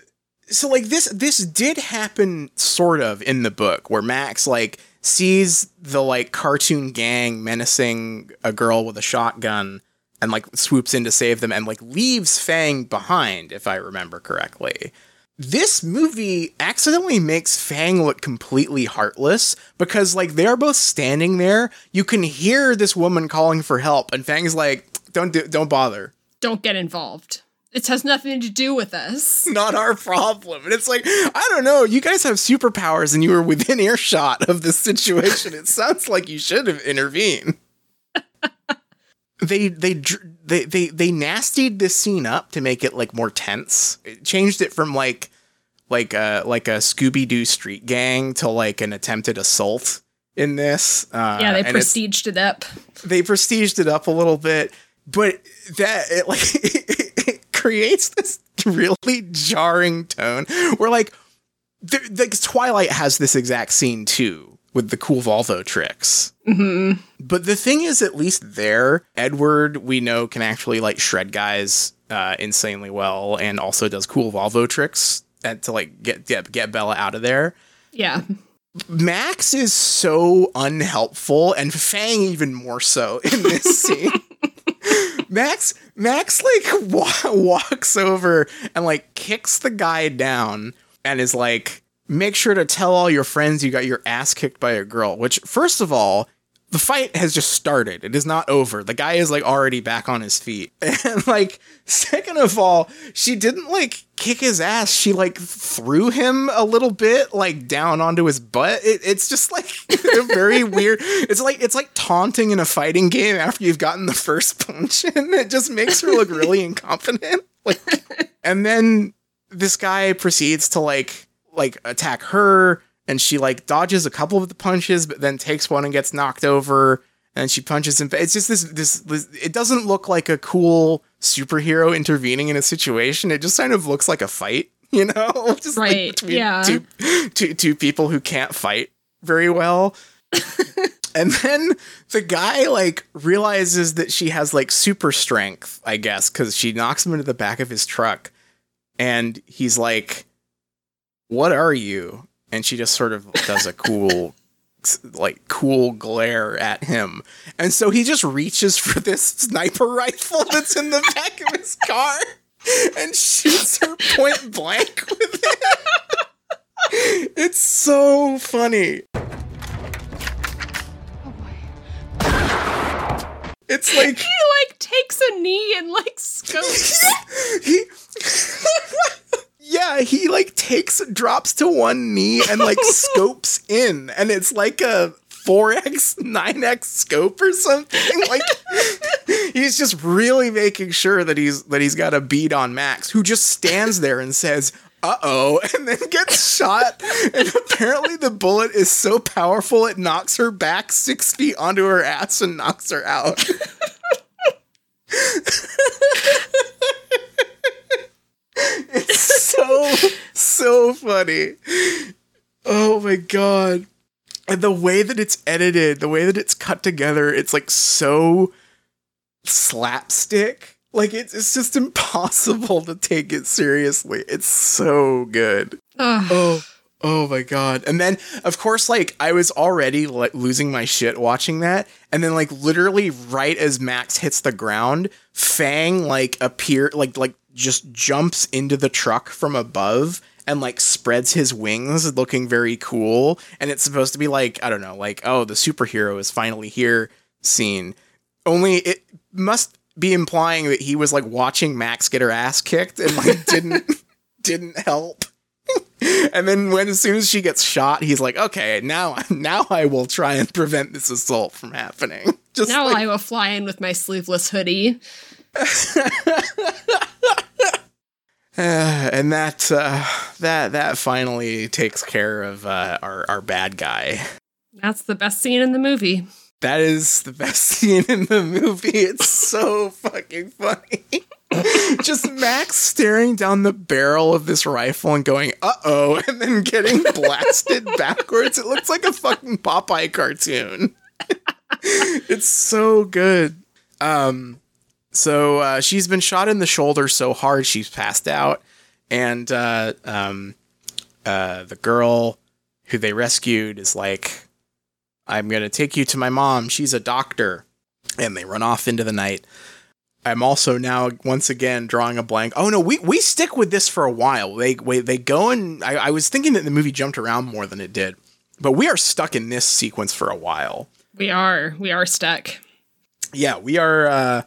so like this this did happen sort of in the book where max like sees the like cartoon gang menacing a girl with a shotgun and like swoops in to save them and like leaves Fang behind, if I remember correctly. This movie accidentally makes Fang look completely heartless because like they're both standing there. You can hear this woman calling for help, and Fang's like, "Don't do, don't bother. Don't get involved. It has nothing to do with us. Not our problem." And it's like, I don't know. You guys have superpowers, and you were within earshot of this situation. It sounds like you should have intervened. they they they they they nastied this scene up to make it like more tense. It changed it from like like a like a Scooby Doo street gang to like an attempted assault in this. Uh, yeah, they prestiged it up. they prestiged it up a little bit, but that it like creates this really jarring tone where like the, the Twilight has this exact scene too with the cool Volvo tricks. hmm But the thing is, at least there, Edward we know can actually like shred guys uh, insanely well, and also does cool Volvo tricks and to like get get get Bella out of there. Yeah. Max is so unhelpful, and Fang even more so in this scene. Max Max like wa- walks over and like kicks the guy down and is like, "Make sure to tell all your friends you got your ass kicked by a girl." Which, first of all, the fight has just started. It is not over. The guy is like already back on his feet. And like, second of all, she didn't like kick his ass. She like threw him a little bit like down onto his butt. It, it's just like a very weird. It's like it's like taunting in a fighting game after you've gotten the first punch in. It just makes her look really incompetent. Like, and then this guy proceeds to like like attack her and she like dodges a couple of the punches but then takes one and gets knocked over. And she punches him. It's just this, this this it doesn't look like a cool superhero intervening in a situation. It just kind of looks like a fight you know? Just like Right, between yeah. two, two two people who can't fight very well. And then the guy like realizes that she has like super strength i guess because she knocks him into the back of his truck. And he's like what are you and she just sort of does a cool like cool glare at him. And so he just reaches for this sniper rifle that's in the back of his car and shoots her point blank with it. It's so funny. It's like He like takes a knee and like scopes. he yeah he like takes drops to one knee and like scopes in and it's like a 4x 9x scope or something. Like he's just really making sure that he's that he's got a bead on max who just stands there and says uh-oh and then gets shot. And apparently the bullet is so powerful it knocks her back six feet onto her ass and knocks her out It's so so funny. Oh my god. and the way that it's edited, the way that it's cut together, it's like so slapstick. Like it's it's just impossible to take it seriously. It's so good. Ugh. Oh, oh my god! And then, of course, like I was already like losing my shit watching that, and then like literally right as Max hits the ground, Fang like appear like like just jumps into the truck from above and like spreads his wings, looking very cool. And it's supposed to be like I don't know, like oh the superhero is finally here scene. Only it must be implying that he was like watching Max get her ass kicked and like didn't didn't help. and then when as soon as she gets shot, he's like, "Okay, now now I will try and prevent this assault from happening." Just now like, I will fly in with my sleeveless hoodie. Uh, and that uh, that that finally takes care of uh, our our bad guy. That's the best scene in the movie. That is the best scene in the movie. It's so fucking funny. Just Max staring down the barrel of this rifle and going, "Uh oh," and then getting blasted backwards. It looks like a fucking Popeye cartoon. it's so good. Um, so uh, she's been shot in the shoulder so hard she's passed out, and uh, um, uh, the girl who they rescued is like, "I'm gonna take you to my mom. She's a doctor," and they run off into the night. I'm also now once again drawing a blank. Oh no, we we stick with this for a while. They they, they go and I, I was thinking that the movie jumped around more than it did, but we are stuck in this sequence for a while. We are. We are stuck. Yeah, we are. Uh,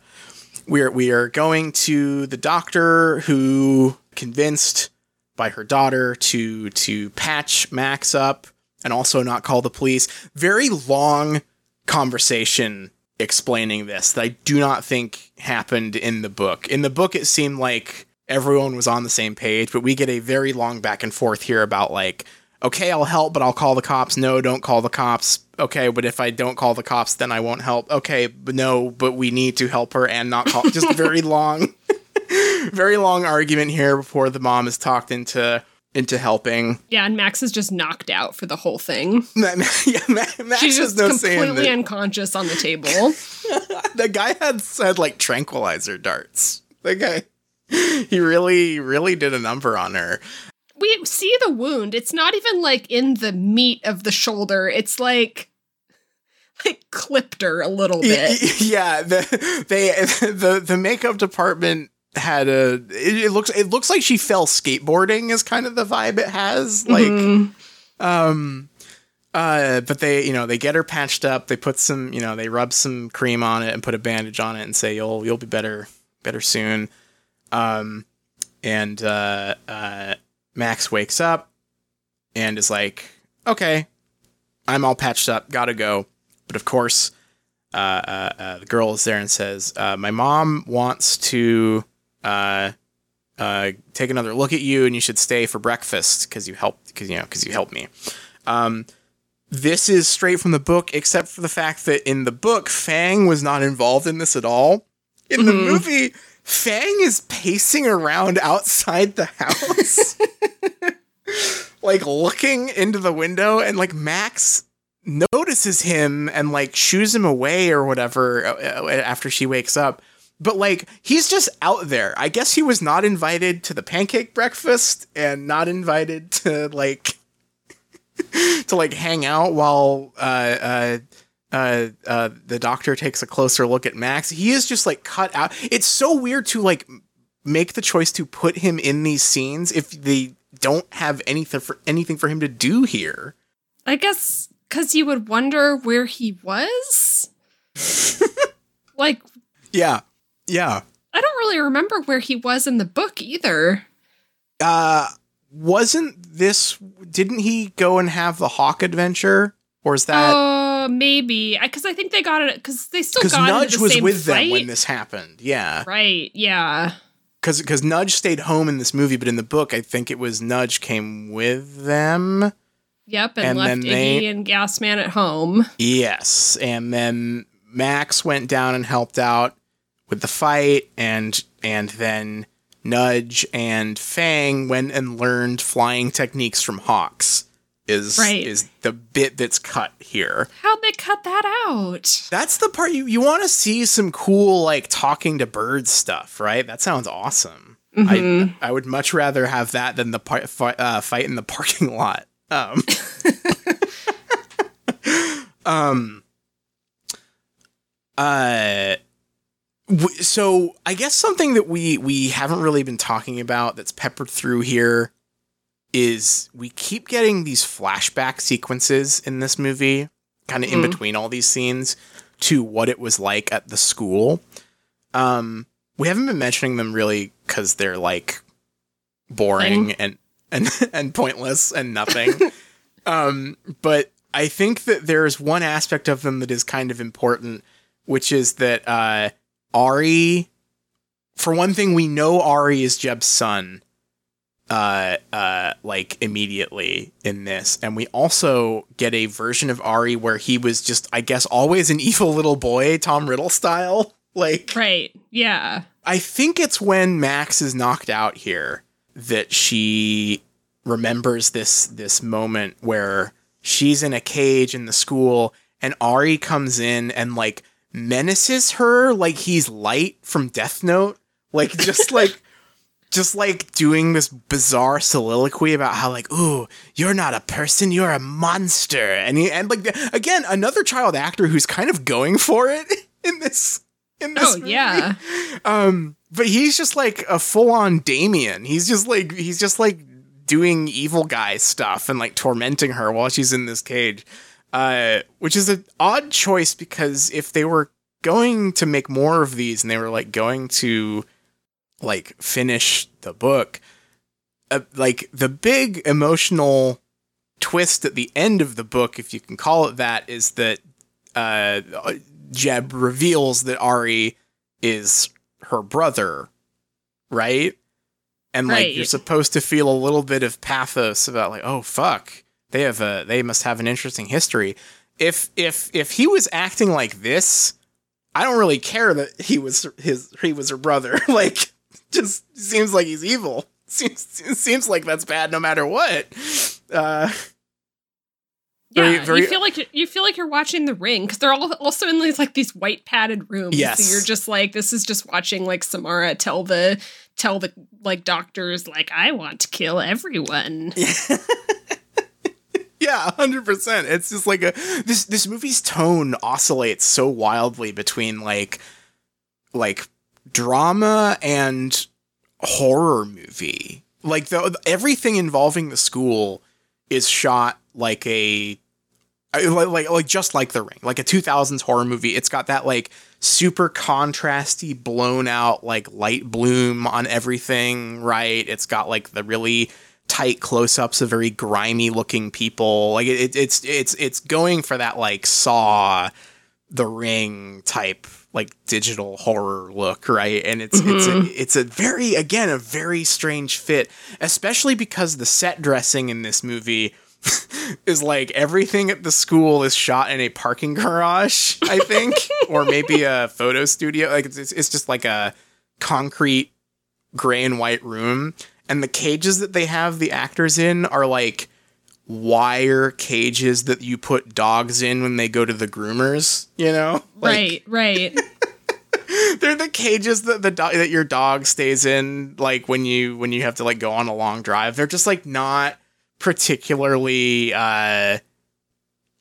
we're we are going to the doctor who convinced by her daughter to to patch Max up and also not call the police. Very long conversation explaining this that I do not think happened in the book. In the book it seemed like everyone was on the same page, but we get a very long back and forth here about like okay, I'll help, but I'll call the cops. No, don't call the cops. Okay, but if I don't call the cops, then I won't help. Okay, but no, but we need to help her and not call. Just very long, very long argument here before the mom is talked into into helping. Yeah, and Max is just knocked out for the whole thing. yeah, Max She's just no completely that. unconscious on the table. the guy had said like tranquilizer darts. The guy, he really, really did a number on her. we see the wound. It's not even like in the meat of the shoulder. It's like like clipped her a little bit. yeah, the they the the makeup department had a it, it looks it looks like she fell skateboarding is kind of the vibe it has like Mhm. um uh but they you know they get her patched up they put some you know they rub some cream on it and put a bandage on it and say you'll you'll be better better soon um and uh uh Max wakes up and is like okay I'm all patched up gotta go but of course uh, uh, uh, the girl is there and says, uh, "My mom wants to uh, uh, take another look at you, and you should stay for breakfast because you helped because you know because you helped me." Um, this is straight from the book, except for the fact that in the book, Fang was not involved in this at all. In the Mhm. movie, Fang is pacing around outside the house, like looking into the window, and like Max notices him and like shoos him away or whatever uh, after she wakes up. But like he's just out there. I guess he was not invited to the pancake breakfast and not invited to like to like hang out while uh uh uh, uh, the doctor takes a closer look at Max. He is just like cut out. It's so weird to like make the choice to put him in these scenes if they don't have anything for anything for him to do here. I guess because you would wonder where he was. like, Yeah, yeah. I don't really remember where he was in the book either. Uh, wasn't this? Didn't he go and have the hawk adventure, or is that Oh, maybe. Because I, think they got it because they still got Nudge the was with them when this happened? Yeah, Right. Yeah. because because Nudge stayed home in this movie, but in the book, I think it was Nudge came with them. Yep. And, And left Iggy they- and Gasman at home. Yes, and then Max went down and helped out with the fight, and and then Nudge and Fang went and learned flying techniques from Hawks. is Right. is the bit that's cut here. How'd they cut that out? That's the part you you want to see some cool like talking to birds stuff, right? That sounds awesome. Mhm. I I would much rather have that than the par- fi- uh, fight in the parking lot. Um, um, uh, so I guess something that we we haven't really been talking about that's peppered through here is we keep getting these flashback sequences in this movie, kind of in Mhm. between all these scenes, to what it was like at the school. Um, we haven't been mentioning them really because they're like boring and and and pointless and nothing. um, but I think that there's one aspect of them that is kind of important, which is that uh, Ari, for one thing, we know Ari is Jeb's son. Uh, uh, like immediately in this, and we also get a version of Ari where he was just, I guess, always an evil little boy, Tom Riddle style. Like, Right. Yeah. I think it's when Max is knocked out here that she remembers this this moment where she's in a cage in the school and Ari comes in and like menaces her like he's light from Death Note. Like just like just like doing this bizarre soliloquy about how like, ooh, you're not a person, you're a monster. And he, and like again, another child actor who's kind of going for it in this in this Oh movie. yeah. Um, but he's just like a full on Damien. He's just like he's just like doing evil guy stuff and like tormenting her while she's in this cage. Uh, which is an odd choice because if they were going to make more of these and they were like going to like finish the book, uh, like the big emotional twist at the end of the book, if you can call it that, is that uh, Jeb reveals that Ari is her brother, right? And like Right. you're supposed to feel a little bit of pathos about like, oh fuck, they have a they must have an interesting history. If if if he was acting like this, I don't really care that he was his he was her brother. like, just seems like he's evil. Seems seems like that's bad no matter what. Uh, Very- Yeah, very- you feel like you feel like you're watching The Ring because they're all also in these like these white padded rooms. Yes. so you're just like this is just watching like Samara tell the tell the like doctors like I want to kill everyone. Yeah, hundred percent. It's just like a this this movie's tone oscillates so wildly between like like drama and horror movie. Like the everything involving the school is shot like a like like, like just like the ring, like a 2000s horror movie. It's got that like super contrasty blown out like light bloom on everything, right? It's got like the really tight close-ups of very grimy looking people. Like it, it's it's it's going for that like saw the ring type like digital horror look, right? And it's it's a, mm-hmm. it's a very again a very strange fit, especially because the set dressing in this movie is like everything at the school is shot in a parking garage, I think, or maybe a photo studio. Like it's it's just like a concrete gray and white room and the cages that they have the actors in are like wire cages that you put dogs in when they go to the groomers, you know? Like, right, right. They're the cages that the dog that your dog stays in like when you when you have to like go on a long drive. They're just like not particularly uh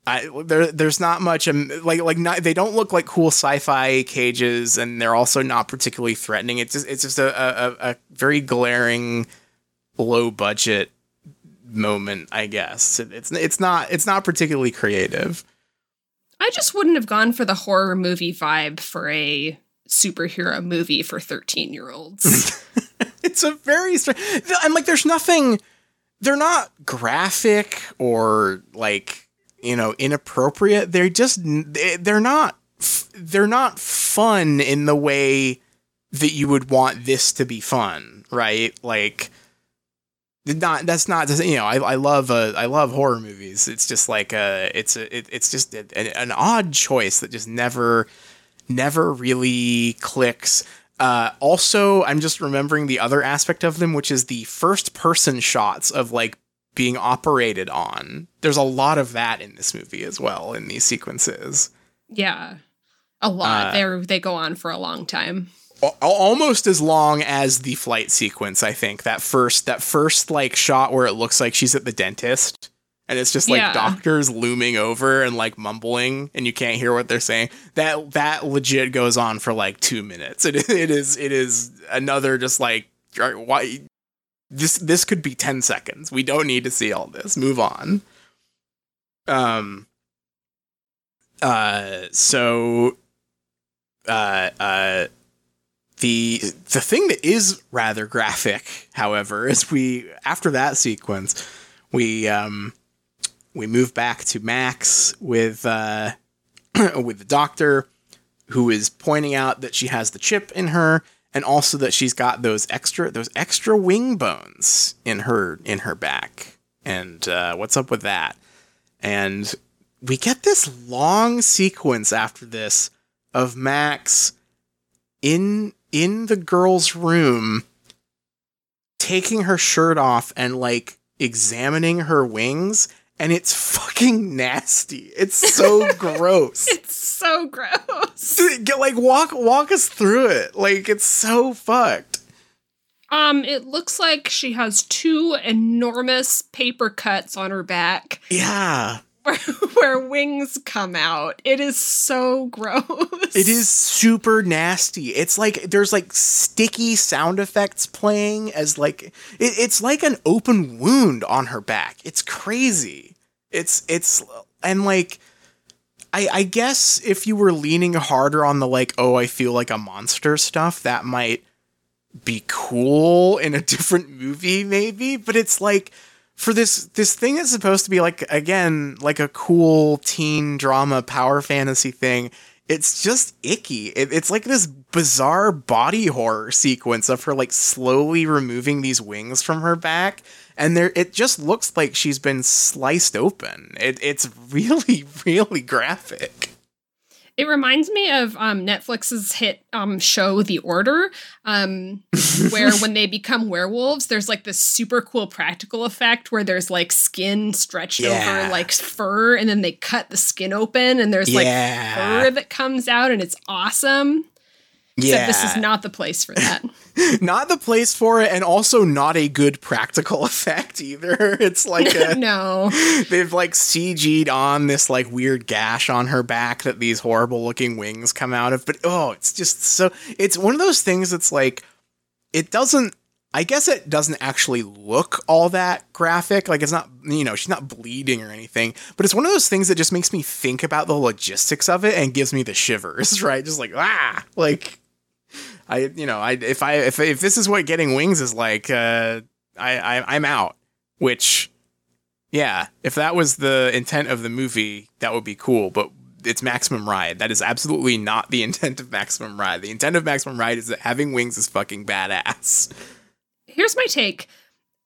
I, there, there's not much um, like like not they don't look like cool sci-fi cages and they're also not particularly threatening. It's just it's just a, a, a very glaring low budget moment i guess. It- it's it's not it's not particularly creative. I just wouldn't have gone for the horror movie vibe for a superhero movie for 13 year olds. it's a very strange and like there's nothing they're not graphic or like you know inappropriate. They're just they- they're not they're not fun in the way that you would want this to be fun right? Like not that's not you know I, I love uh, I love horror movies. It's just like uh it's a it, it's just a, an, an odd choice that just never never really clicks. Uh, also, I'm just remembering the other aspect of them, which is the first person shots of like being operated on. There's a lot of that in this movie as well in these sequences. Yeah. A lot. Uh, they they go on for a long time. Almost as long as the flight sequence i think that first that first like shot where it looks like she's at the dentist and it's just like Yeah. doctors looming over and like mumbling and you can't hear what they're saying that that legit goes on for like two minutes it, it is it is another just like why this this could be 10 seconds. We don't need to see all this. Move on. Um uh so uh uh the the thing that is rather graphic, however, is we after that sequence, we um we move back to Max with uh with the doctor who is pointing out that she has the chip in her and also that she's got those extra those extra wing bones in her in her back. And uh what's up with that? And we get this long sequence after this of Max in in the girl's room taking her shirt off and like examining her wings and it's fucking nasty. It's so gross. It's so gross. Dude, get like walk walk us through it. Like it's so fucked. Um, it looks like she has two enormous paper cuts on her back Yeah. Where, where wings come out. It is so gross. It is super nasty. It's like there's like sticky sound effects playing as like it, it's like an open wound on her back. It's crazy. It's it's and like I I guess if you were leaning harder on the like oh I feel like a monster stuff that might be cool in a different movie maybe, but it's like for this this thing that's supposed to be like again like a cool teen drama power fantasy thing. It's just icky. It, it's like this bizarre body horror sequence of her like slowly removing these wings from her back. And there it just looks like she's been sliced open. It, it's really really graphic It reminds me of um, Netflix's hit um, show The Order, um, where when they become werewolves, there's like this super cool practical effect where there's like skin stretched Yeah. over like fur, and then they cut the skin open, and there's like Yeah. fur that comes out, and it's awesome. yeah Except this is not the place for that. not the place for it and also not a good practical effect either it's like a no. they've like CG'd on this like weird gash on her back that these horrible looking wings come out of. But oh, it's just so it's one of those things that's like it doesn't I guess it doesn't actually look all that graphic. Like it's not, you know, she's not bleeding or anything, but it's one of those things that just makes me think about the logistics of it and gives me the shivers, right? Just like, ah, like I, you know, I, if I, if, if this is what getting wings is like, uh, I, I, I'm out, which yeah, if that was the intent of the movie, that would be cool, but it's Maximum Ride. That is absolutely not the intent of Maximum Ride. The intent of Maximum Ride is that having wings is fucking badass. Here's my take.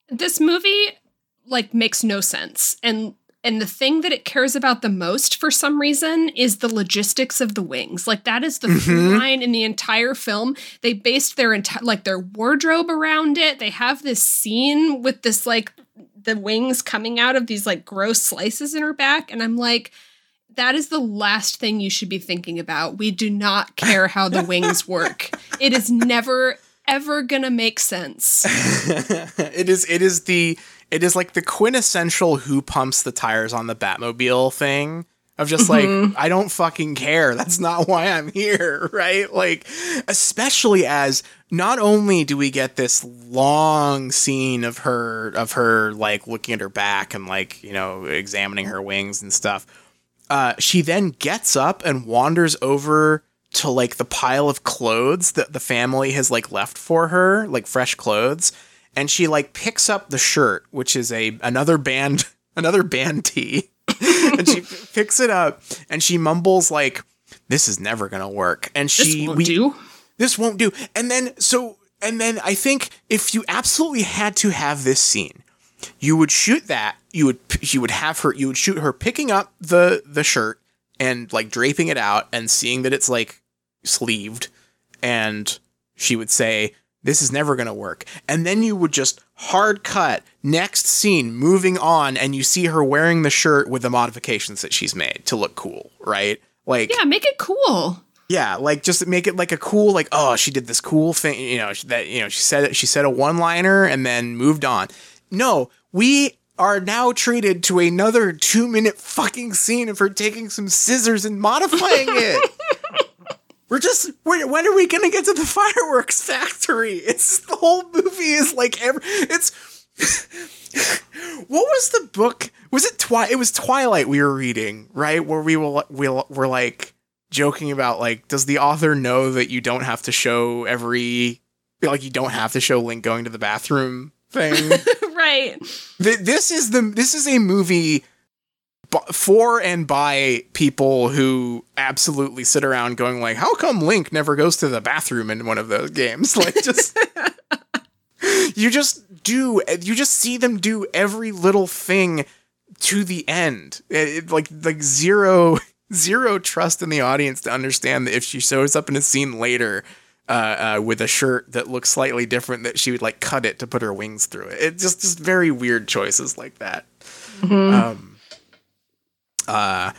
This movie like makes no sense. And and the thing that it cares about the most for some reason is the logistics of the wings. Like that is the through mm-hmm. line in the entire film. They based their entire like their wardrobe around it. They have this scene with this like the wings coming out of these like gross slices in her back and I'm like that is the last thing you should be thinking about. We do not care how the wings work. It is never ever going to make sense. it is it is the it is like the quintessential who pumps the tires on the Batmobile thing of just like I don't fucking care. That's not why I'm here, right? Like especially as not only do we get this long scene of her of her like looking at her back and like, you know, examining her wings and stuff. Uh she then gets up and wanders over to like the pile of clothes that the family has like left for her, like fresh clothes, and she like picks up the shirt, which is a another band another band tee. and she picks it up and she mumbles like this is never going to work. And This she won't we, do. this won't do. And then so and then I think if you absolutely had to have this scene, you would shoot that. You would you would have her. You would shoot her picking up the the shirt and like draping it out and seeing that it's like sleeved, and she would say, this is never going to work. And then you would just hard cut, next scene, moving on, and you see her wearing the shirt with the modifications that she's made to look cool, right? Like, Yeah, make it cool. yeah, like just make it like a cool, like, oh, she did this cool thing, you know, that, you know, she said it, she said a one liner and then moved on. No, we are now treated to another two minute fucking scene of her taking some scissors and modifying it. We're just we're, when are we gonna get to the fireworks factory? It's the whole movie is like every it's what was the book? Was it twi? It was Twilight we were reading, right? Where we will we were like joking about like, does the author know that you don't have to show every like you don't have to show Link going to the bathroom thing? right. Th- this is the this is a movie for and by people who absolutely sit around going like, how come Link never goes to the bathroom in one of those games? Like just you just do you just see them do every little thing to the end. It- it- like like zero zero trust in the audience to understand that if she shows up in a scene later uh, uh, with a shirt that looks slightly different, that she would like cut it to put her wings through it. It's just just very weird choices like that. Um, uh,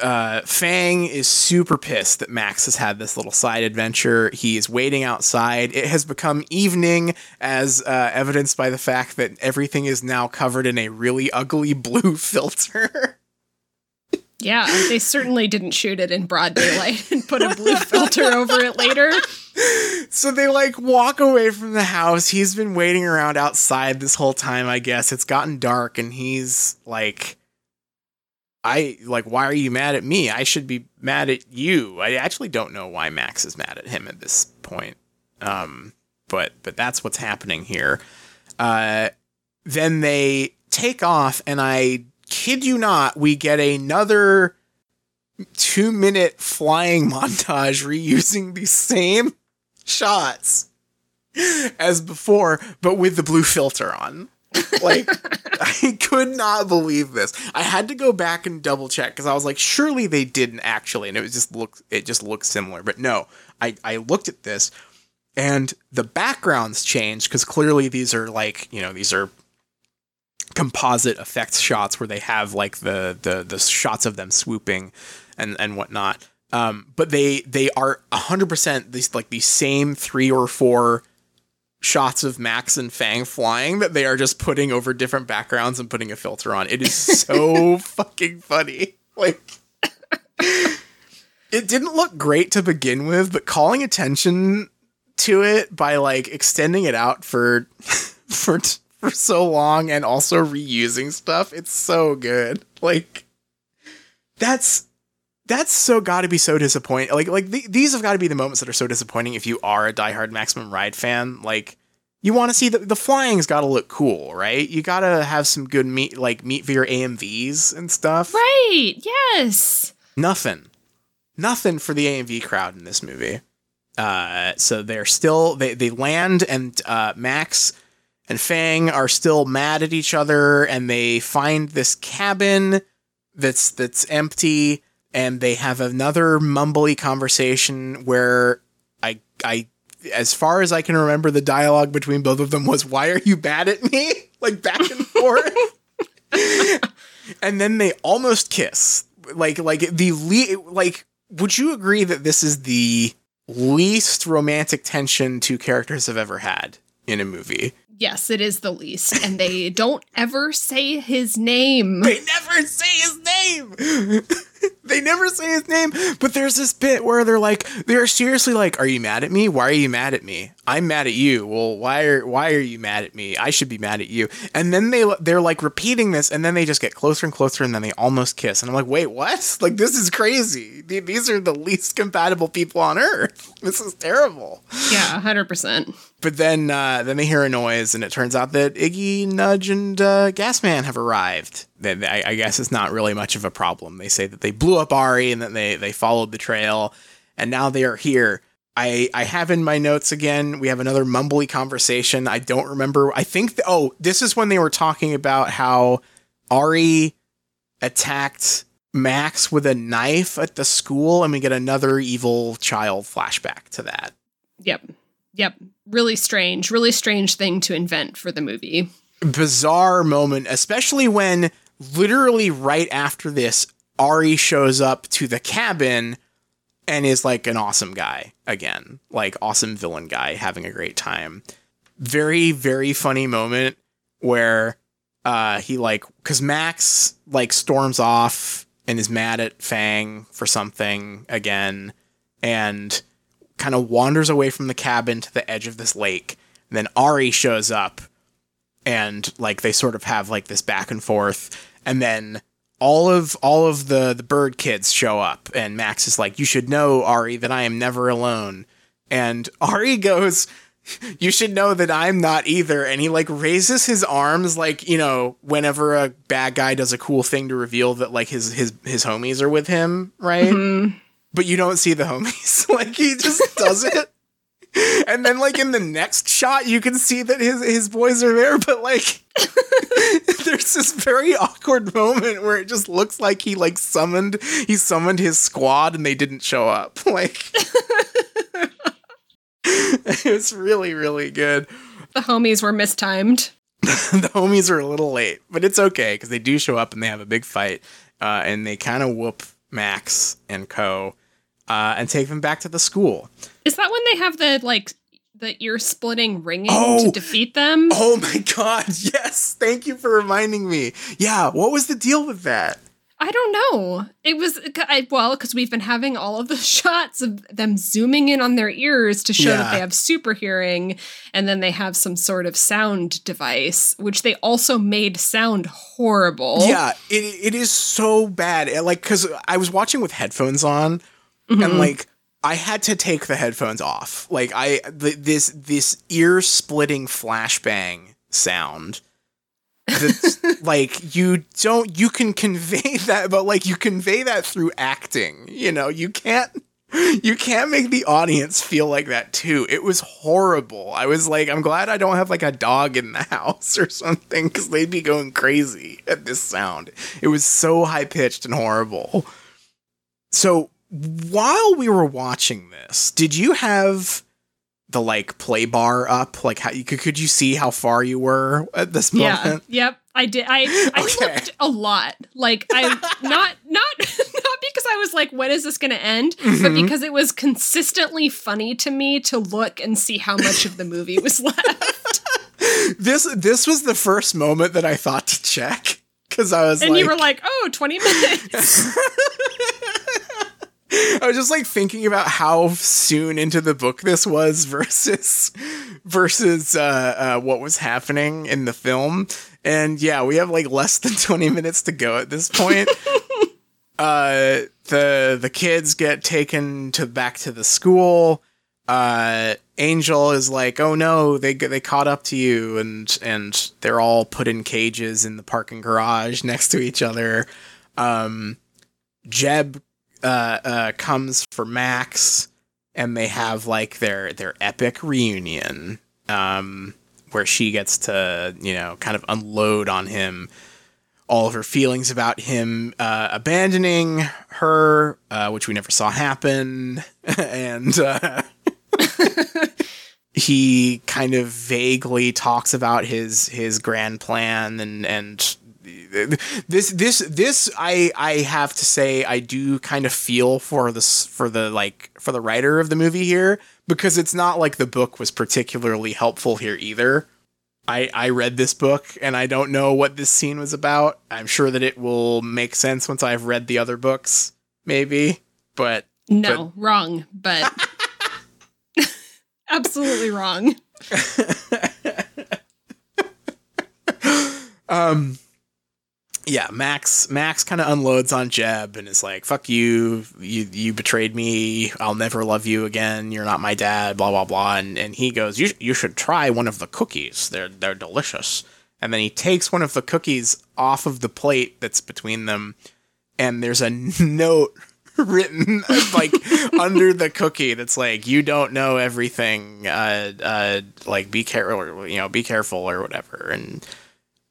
uh, Fang is super pissed that Max has had this little side adventure. He is waiting outside. It has become evening, as uh, evidenced by the fact that everything is now covered in a really ugly blue filter. Yeah, they certainly didn't shoot it in broad daylight and put a blue filter over it later. so they like walk away from the house. He's been waiting around outside this whole time, I guess. It's gotten dark and he's like I like why are you mad at me? I should be mad at you. I actually don't know why Max is mad at him at this point. Um but but that's what's happening here. Uh then they take off and I kid you not, we get another 2 minute flying montage reusing the same shots as before, but with the blue filter on. Like, I could not believe this. I had to go back and double check because I was like, surely they didn't actually, and it was just look, it just looked similar. But no, I I looked at this, and the backgrounds changed because clearly these are like you know these are composite effects shots where they have like the the the shots of them swooping and and whatnot. Um, but they they are hundred percent these like the same three or four shots of Max and Fang flying that they are just putting over different backgrounds and putting a filter on. It is so fucking funny. Like it didn't look great to begin with, but calling attention to it by like extending it out for for for so long and also reusing stuff, it's so good. Like that's that's so got to be so disappointing. Like like th- these have got to be the moments that are so disappointing if you are a diehard Maximum Ride fan. Like you want to see the the flying's got to look cool, right? You got to have some good meat like meat for your AMVs and stuff. Right. Yes. Nothing. Nothing for the AMV crowd in this movie. Uh, so they're still they they land and uh, Max and Fang are still mad at each other and they find this cabin that's that's empty and they have another mumbly conversation where I I as far as I can remember the dialogue between both of them was why are you mad at me like back and forth and then they almost kiss like like the le- like would you agree that this is the least romantic tension two characters have ever had in a movie Yes, it is the least. And they don't ever say his name. they never say his name they never say his name but there's this bit where they're like they're seriously like are you mad at me? Why are you mad at me? I'm mad at you. Well why are why are you mad at me? I should be mad at you. And then they they're like repeating this and then they just get closer and closer and then they almost kiss. And i'm like wait what? Like this is crazy. These are the least compatible people on earth. This is terrible. Yeah, 100%. but then uh, then they hear a noise, and it turns out that Iggy, Nudge, and uh, Gasman have arrived. I, I guess it's not really much of a problem. They say that they blew up Ari and then they they followed the trail, and now they are here. I I have in my notes again. We have another mumbly conversation. I don't remember. I think. th- oh, this is when they were talking about how Ari attacked Max with a knife at the school, and we get another evil child flashback to that. Yep. Yep. Really strange. Really strange thing to invent for the movie. Bizarre moment, especially when literally right after this, Ari shows up to the cabin and is like an awesome guy again, like awesome villain guy, having a great time. Very, very funny moment where uh he like because Max like storms off and is mad at Fang for something again and kind of wanders away from the cabin to the edge of this lake. And then Ari shows up and like they sort of have like this back and forth and then all of all of the the bird kids show up and Max is like you should know Ari that I am never alone. And Ari goes you should know that I'm not either. And he like raises his arms like you know whenever a bad guy does a cool thing to reveal that like his his his homies are with him right? Mhm. but you don't see the homies. Like he just does it and then like in the next shot you can see that his his boys are there but like there's this very awkward moment where it just looks like he like summoned he summoned his squad and they didn't show up. Like it's really really good. The homies were mistimed. the homies are a little late but it's okay because they do show up and they have a big fight uh, and they kind of whoop max and co uh, and take them back to the school Is that when they have the like the ear splitting ringing Oh! to defeat them? Oh my god, yes. Thank you for reminding me. Yeah, what was the deal with that? I don't know. It was I, well because we've been having all of the shots of them zooming in on their ears to show Yeah. that they have super hearing, and then they have some sort of sound device, which they also made sound horrible. Yeah, it it is so bad. Like cuz I was watching with headphones on and mm-hmm. like I had to take the headphones off. Like I th- this this ear-splitting flashbang sound that's like you don't you can convey that but like you convey that through acting you know? You can't you can't make the audience feel like that too. It was horrible. I was like i'm glad i don't have like a dog in the house or something because they'd be going crazy at this sound. It was so high pitched and horrible. So while we were watching this did you have the like play bar up like how you could, could you see how far you were at this moment? Yeah. Yep. I did. I I Okay. looked a lot. Like I not not not because I was like, when is this going to end? But Mhm. because it was consistently funny to me to look and see how much of the movie was left. this this was the first moment that I thought to check because I was and like, you were like, oh, 20 minutes. I was just like thinking about how soon into the book this was versus versus uh, uh, what was happening in the film, and yeah, we have like less than twenty minutes to go at this point. uh, the the kids get taken to back to the school. Uh, Angel is like, "Oh no, they they caught up to you," and and they're all put in cages in the parking garage next to each other. Um, Jeb uh, uh, comes for Max, and they have like their their epic reunion, um, where she gets to you know kind of unload on him all of her feelings about him uh, abandoning her, uh, which we never saw happen, and uh, he kind of vaguely talks about his his grand plan and and this this this I I have to say I do kind of feel for this for the like for the writer of the movie here because it's not like the book was particularly helpful here either. I I read this book and I don't know what this scene was about. I'm sure that it will make sense once I've read the other books maybe, but no, wrong, but absolutely wrong. um yeah max max kind of unloads on jeb and is like fuck you. You you betrayed me. I'll never love you again. You're not my dad blah blah blah. And, and he goes you, you should try one of the cookies. They're they're delicious. And then he takes one of the cookies off of the plate that's between them and there's a note written like under the cookie that's like you don't know everything. Uh uh like be careful you know be careful or whatever. And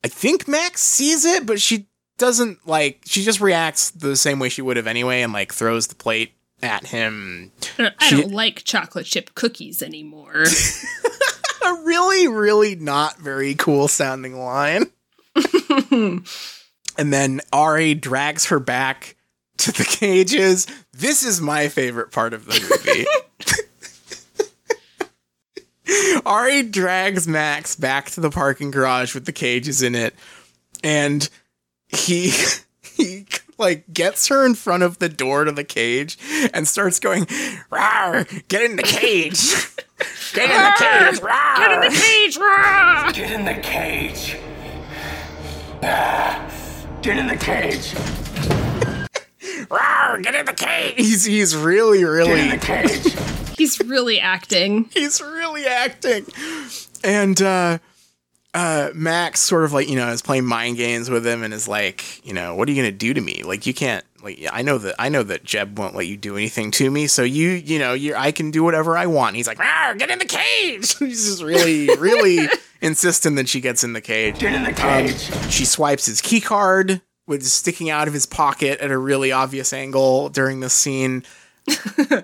I think Max sees it, but she doesn't like. She just reacts the same way she would have anyway, and like throws the plate at him. I She- don't like chocolate chip cookies anymore. A really, really not very cool sounding line. and then Ari drags her back to the cages. This is my favorite part of the movie. Ari drags Max back to the parking garage with the cages in it, and he he like gets her in front of the door to the cage and starts going, "Rawr, get in the cage. Get in the cage. Rawr." Get in the cage! rah! Get in the cage. Ah, get in the cage. Rawr, get in the cage. He's he's really Get in really the cage. He's really acting. he's really acting. And uh uh Max sort of like, you know, is playing mind games with him and is like, you know, what are you going to do to me? Like you can't like I know that I know that Jeb won't let you do anything to me, so you, you know, you I can do whatever I want. And he's like, "Rawr, get in the cage." he's just really really insistent that she gets in the cage. Get in the cage. She swipes his key card, is sticking out of his pocket at a really obvious angle during this scene.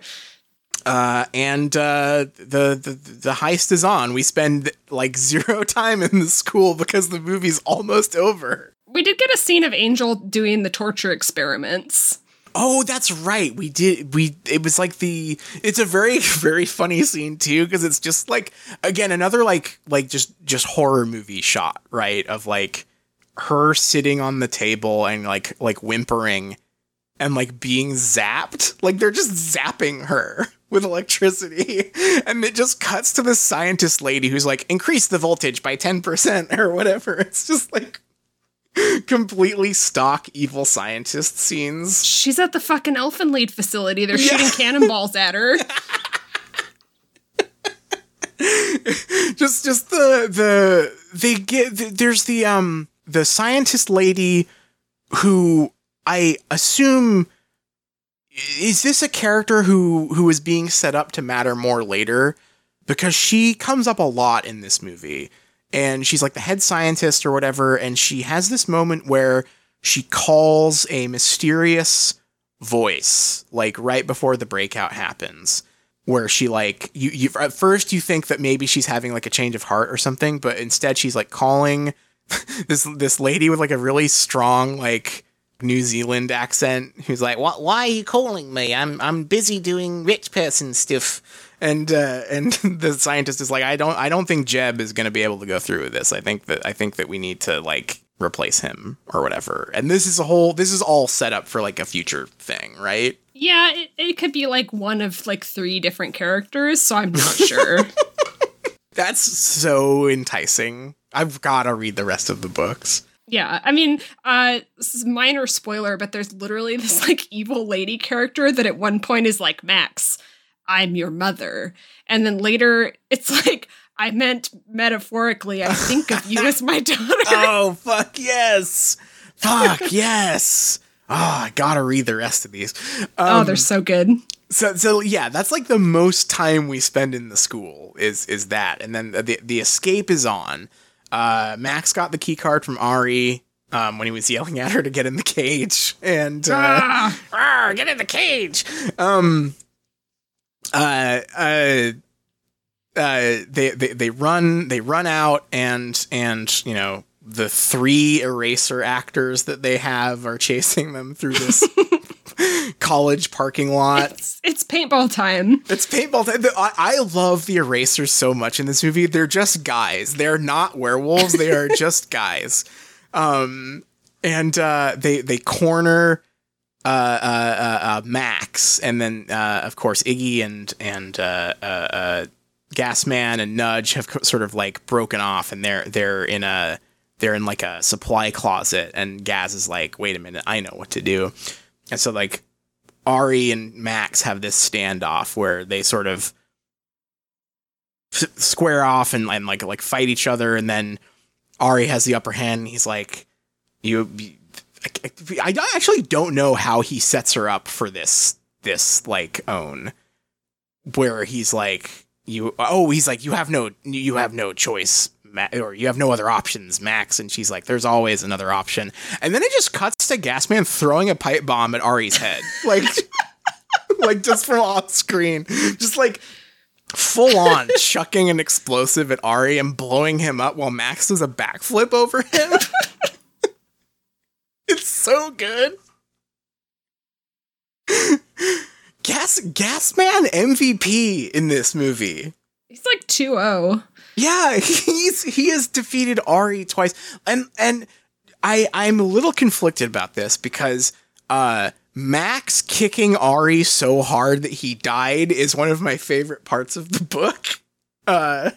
uh, and uh, the, the the heist is on. We spend like zero time in the school because the movie's almost over. We did get a scene of Angel doing the torture experiments. Oh, that's right. We did. We it was like the. It's a very very funny scene too because it's just like again another like like just just horror movie shot right of like her sitting on the table and like like whimpering and like being zapped. Like they're just zapping her with electricity. And it just cuts to this scientist lady who's like increase the voltage by 10% or whatever. It's just like completely stock evil scientist scenes. She's at the fucking elfin lead facility. They're shooting cannonballs at her. just just the the they get th- there's the um the scientist lady who I assume is this a character who who is being set up to matter more later? Because she comes up a lot in this movie and she's like the head scientist or whatever and she has this moment where she calls a mysterious voice like right before the breakout happens where she like you, you at first you think that maybe she's having like a change of heart or something but instead she's like calling this this lady with like a really strong like New Zealand accent who's like why, why are you calling me? I'm I'm busy doing rich person stuff. And uh, and the scientist is like I don't I don't think Jeb is going to be able to go through with this. I think that I think that we need to like replace him or whatever. And this is a whole this is all set up for like a future thing right? Yeah, it, it could be like one of like three different characters, so I'm not sure. That's so enticing. I've got to read the rest of the books. yeah, I mean, uh, this is minor spoiler, but there's literally this like evil lady character that at one point is like, Max, I'm your mother. And then later it's like, I meant metaphorically, I think of you as my daughter. Oh, fuck yes. Fuck yes. Oh, I got to read the rest of these. oh, Um, they're so good. so so yeah, that's like the most time we spend in the school is is that. And then the the escape is on. Uh Max got the key card from Ari um, when he was yelling at her to get in the cage and uh, Ah, "Rawr, get in the cage. Um, uh, uh, uh, they, they they run they run out and and you know the three eraser actors that they have are chasing them through this college parking lot. it's, it's paintball time. It's paintball. Time. I, I love the erasers so much in this movie. They're just guys. They're not werewolves. They are just guys. Um, and uh, they they corner uh, uh, uh, uh, Max, and then uh, of course Iggy and and uh, uh, uh, Gasman and Nudge have co- sort of like broken off, and they're they're in a they're in like a supply closet, and Gaz is like, "Wait a minute, I know what to do," and so like Ari and Max have this standoff where they sort of square off and, and like like fight each other, and then Ari has the upper hand. And he's like, "You." I, I actually don't know how he sets her up for this this like own where he's like you oh he's like you have no you have no choice or you have no other options max and she's like there's always another option and then it just cuts to gasman throwing a pipe bomb at ari's head like like just from off screen, just like full on chucking an explosive at Ari and blowing him up while Max does a backflip over him. it's so good. Gas Gasman MVP in this movie. He's like 2-0. Yeah, he's he has defeated Ari twice. And and I I'm a little conflicted about this because uh Max kicking Ari so hard that he died is one of my favorite parts of the book. Uh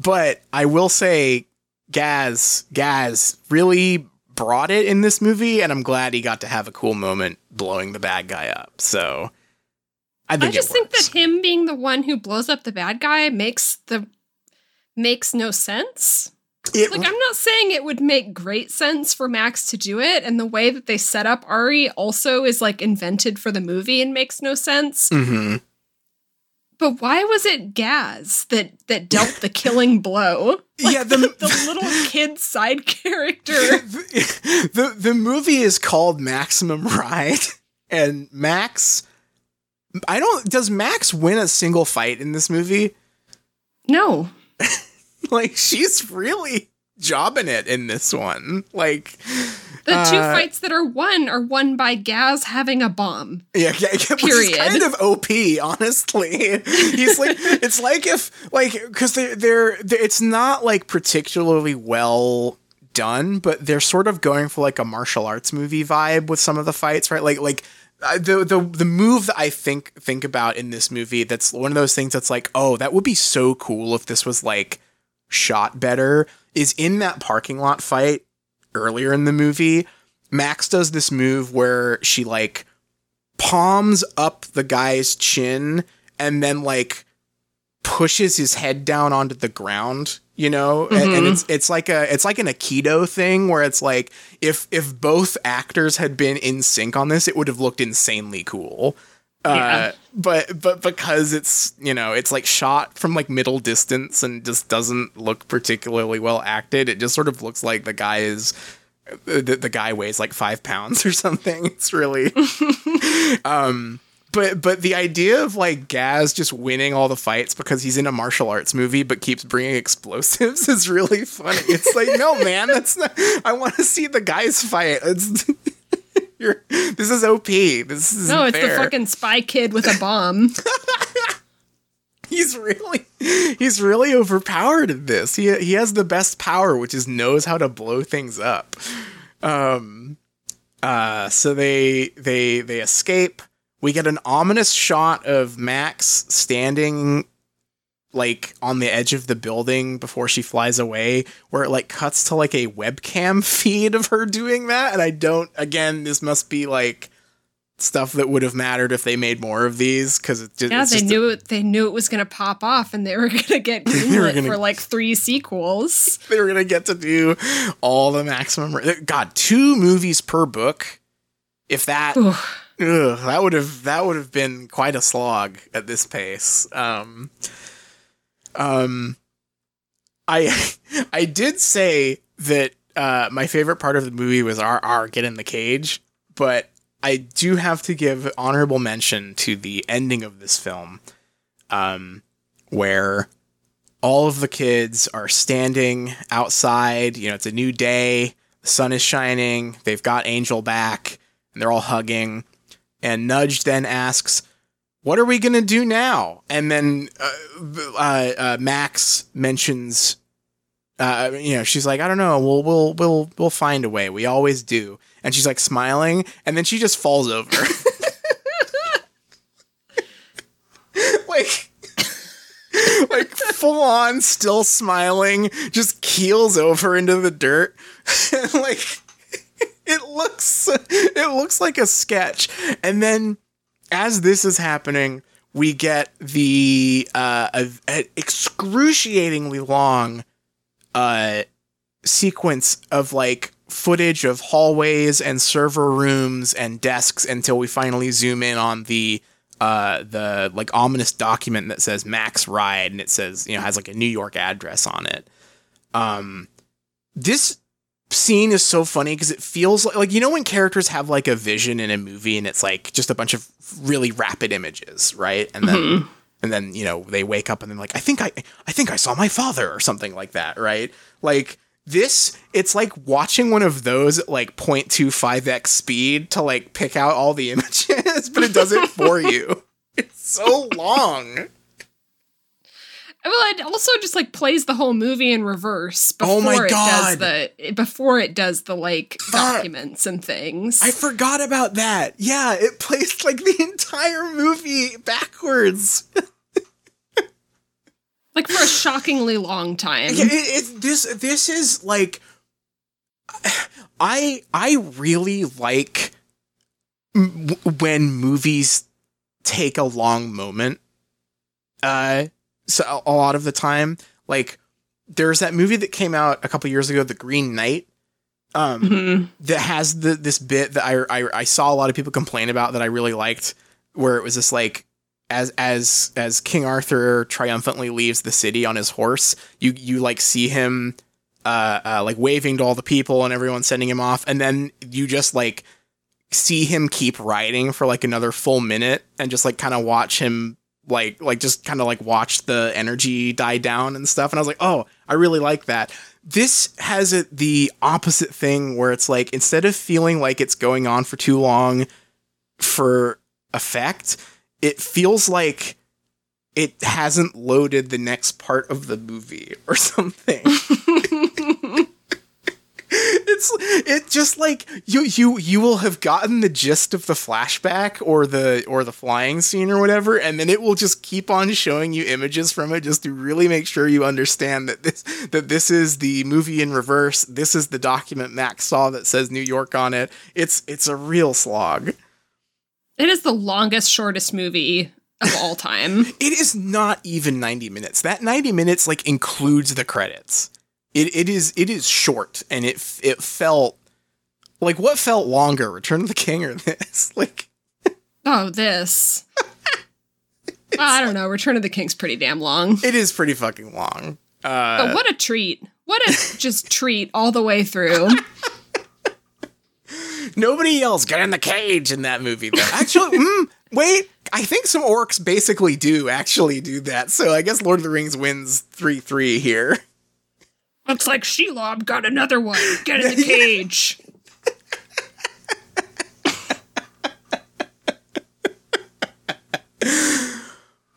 but I will say Gaz Gaz really brought it in this movie and I'm glad he got to have a cool moment blowing the bad guy up. So I think I just think that him being the one who blows up the bad guy makes the makes no sense. It- Like I'm not saying it would make great sense for Max to do it, and the way that they set up Ari also is like invented for the movie and makes no sense. Mhm. But why was it Gaz that that dealt the killing blow? yeah, the, The little kid side character. the the movie is called Maximum Ride, and Max. I don't. Does Max win a single fight in this movie? No. Like she's really jobbing it in this one. Like The two Uh, fights that are won are won by Gaz having a bomb. yeah, yeah, yeah Period. kind of OP, honestly. He's like, it's like if like because they they're, they it's not like particularly well done, but they're sort of going for like a martial arts movie vibe with some of the fights, right? Like like the the the move that I think think about in this movie that's one of those things that's like, oh, that would be so cool if this was like shot better is in that parking lot fight earlier in the movie. Max does this move where she like palms up the guy's chin and then like pushes his head down onto the ground you know? And, and it's it's like a it's like an aikido thing where it's like if if both actors had been in sync on this it would have looked insanely cool. Uh Yeah. but but because it's you know it's like shot from like middle distance and just doesn't look particularly well acted it just sort of looks like the guy is the, the guy weighs like five pounds or something. It's really um but but the idea of like Gaz just winning all the fights because he's in a martial arts movie but keeps bringing explosives is really funny. It's like no man, that's not. I want to see the guys fight. It's, you're, this is OP. This is No, it's the fucking spy kid with a bomb. He's really he's really overpowered at this. He he has the best power, which is knows how to blow things up. Um uh so they they they escape. We get an ominous shot of Max standing like on the edge of the building before she flies away where it like cuts to like a webcam feed of her doing that and I don't again this must be like stuff that would have mattered if they made more of these cuz it just Yeah, they just a- knew it. They knew it was going to pop off, and they were going to get were greenlit gonna- for like three sequels. they were gonna get to do all the maximum. Uh, God, two movies per book. If that. Ugh, that would have that would have been quite a slog at this pace. Um, um, I I did say that uh, my favorite part of the movie was our get in the cage, but I do have to give honorable mention to the ending of this film, um, where all of the kids are standing outside. You know, it's a new day. The sun is shining. They've got Angel back, and they're all hugging. And Nudge then asks, "What are we gonna do now?" And then uh, uh, uh, Max mentions, uh, you know, she's like, "I don't know. We'll we'll we'll we'll find a way. We always do." And she's like smiling, and then she just falls over. like like full on still smiling just keels over into the dirt like it looks it looks like a sketch and then as this is happening we get the uh excruciatingly long uh sequence of like footage of hallways and server rooms and desks until we finally zoom in on the uh the like ominous document that says Max Ride and it says you know has like a New York address on it. Um this scene is so funny because it feels like like you know when characters have like a vision in a movie and it's like just a bunch of really rapid images, right? And then mm-hmm. and then you know they wake up and they're like I think I I think I saw my father or something like that, right? Like this it's like watching one of those at like 0.25x speed to like pick out all the images, but it does it for you. It's so long. Well, it also just like plays the whole movie in reverse before Oh my it God. does the before it does the like documents and things. I forgot about that. Yeah, it plays like the entire movie backwards. like for a shockingly long time. Yeah, it, it, this this is like I I really like m- when movies take a long moment. Uh, so a lot of the time, like there's that movie that came out a couple years ago, The Green Knight. Um, Mhm. that has the this bit that I, I I saw a lot of people complain about that I really liked, where it was just like as as as King Arthur triumphantly leaves the city on his horse, you you like see him uh, uh like waving to all the people and everyone sending him off, and then you just like see him keep riding for like another full minute and just like kind of watch him like like just kind of like watch the energy die down and stuff and I was like, "Oh, I really like that." This has it the opposite thing where it's like instead of feeling like it's going on for too long for effect, it feels like it hasn't loaded the next part of the movie or something. it's it just like you you you will have gotten the gist of the flashback or the or the flying scene or whatever and then it will just keep on showing you images from it just to really make sure you understand that this that this is the movie in reverse. This is the document Max saw that says New York on it. It's it's a real slog. It is the longest, shortest movie of all time. it is not even 90 minutes. That 90 minutes like includes the credits it, it is it is short and it it felt like what felt longer return of the king or this like oh, this. Well, I don't know. Return of the King's pretty damn long. it is pretty fucking long uh But what a treat. What a just treat all the way through. nobody yells get in the cage in that movie though actually mm, wait i think some orcs basically do actually do that so i guess lord of the rings wins 3-3 here Looks like Shelob got another one. Get in the cage.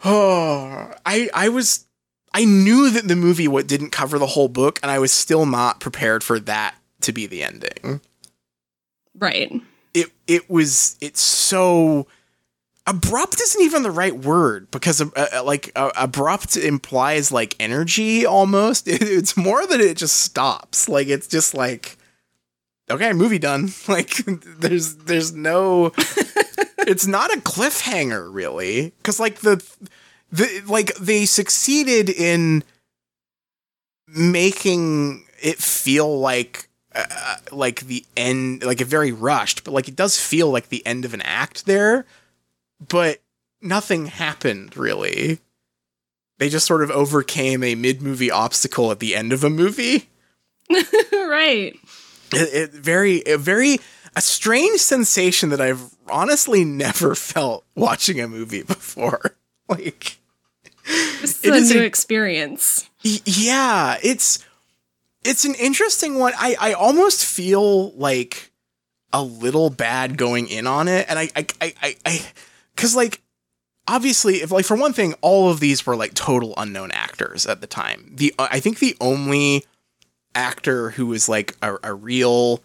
Oh, I I was I knew that the movie what didn't cover the whole book, and I was still not prepared for that to be the ending. Right. It it was it's so abrupt isn't even the right word because uh, uh, like uh, abrupt implies like energy almost. It, it's more that it just stops. Like it's just like okay, movie done. Like there's there's no it's not a cliffhanger really cuz like the the like they succeeded in making it feel like uh, like the end like a very rushed but like it does feel like the end of an act there but nothing happened really they just sort of overcame a mid-movie obstacle at the end of a movie right. it, it very a very a strange sensation that I've honestly never felt watching a movie before. Like, This is a is new a- experience. yeah, it's it's an interesting one. I I almost feel like a little bad going in on it, and I I I I, I cause like obviously if like for one thing all of these were like total unknown actors at the time the uh, i think the only actor who was like a, a real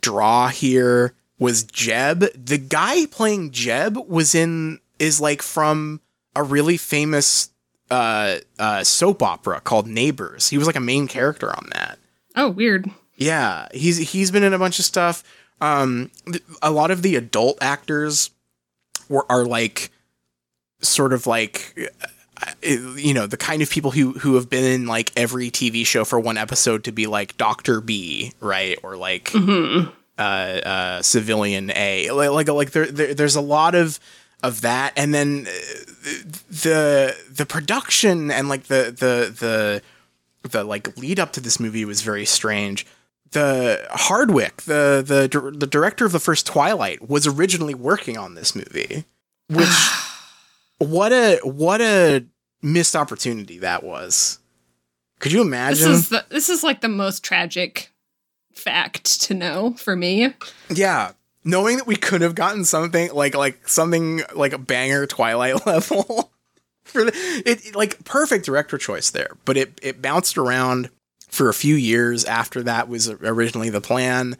draw here was jeb the guy playing jeb was in is like from a really famous uh uh soap opera called neighbors he was like a main character on that Oh, weird. yeah, he's he's been in a bunch of stuff. Um, th- a lot of the adult actors were are like sort of like uh, you know the kind of people who who have been in like every TV show for one episode to be like Doctor B, right, or like uh, uh, Civilian A, like like, like there, there there's a lot of of that, and then uh, the the production and like the the the the like lead up to this movie was very strange. The Hardwicke, the the the director of the first Twilight, was originally working on this movie. Which what a what a missed opportunity that was. Could you This imagine? is the this is like the most tragic fact to know for me. yeah, knowing that we could have gotten something like like something like a banger Twilight level for the, it it- like perfect director choice there, but it it bounced around for a few years after that was originally the plan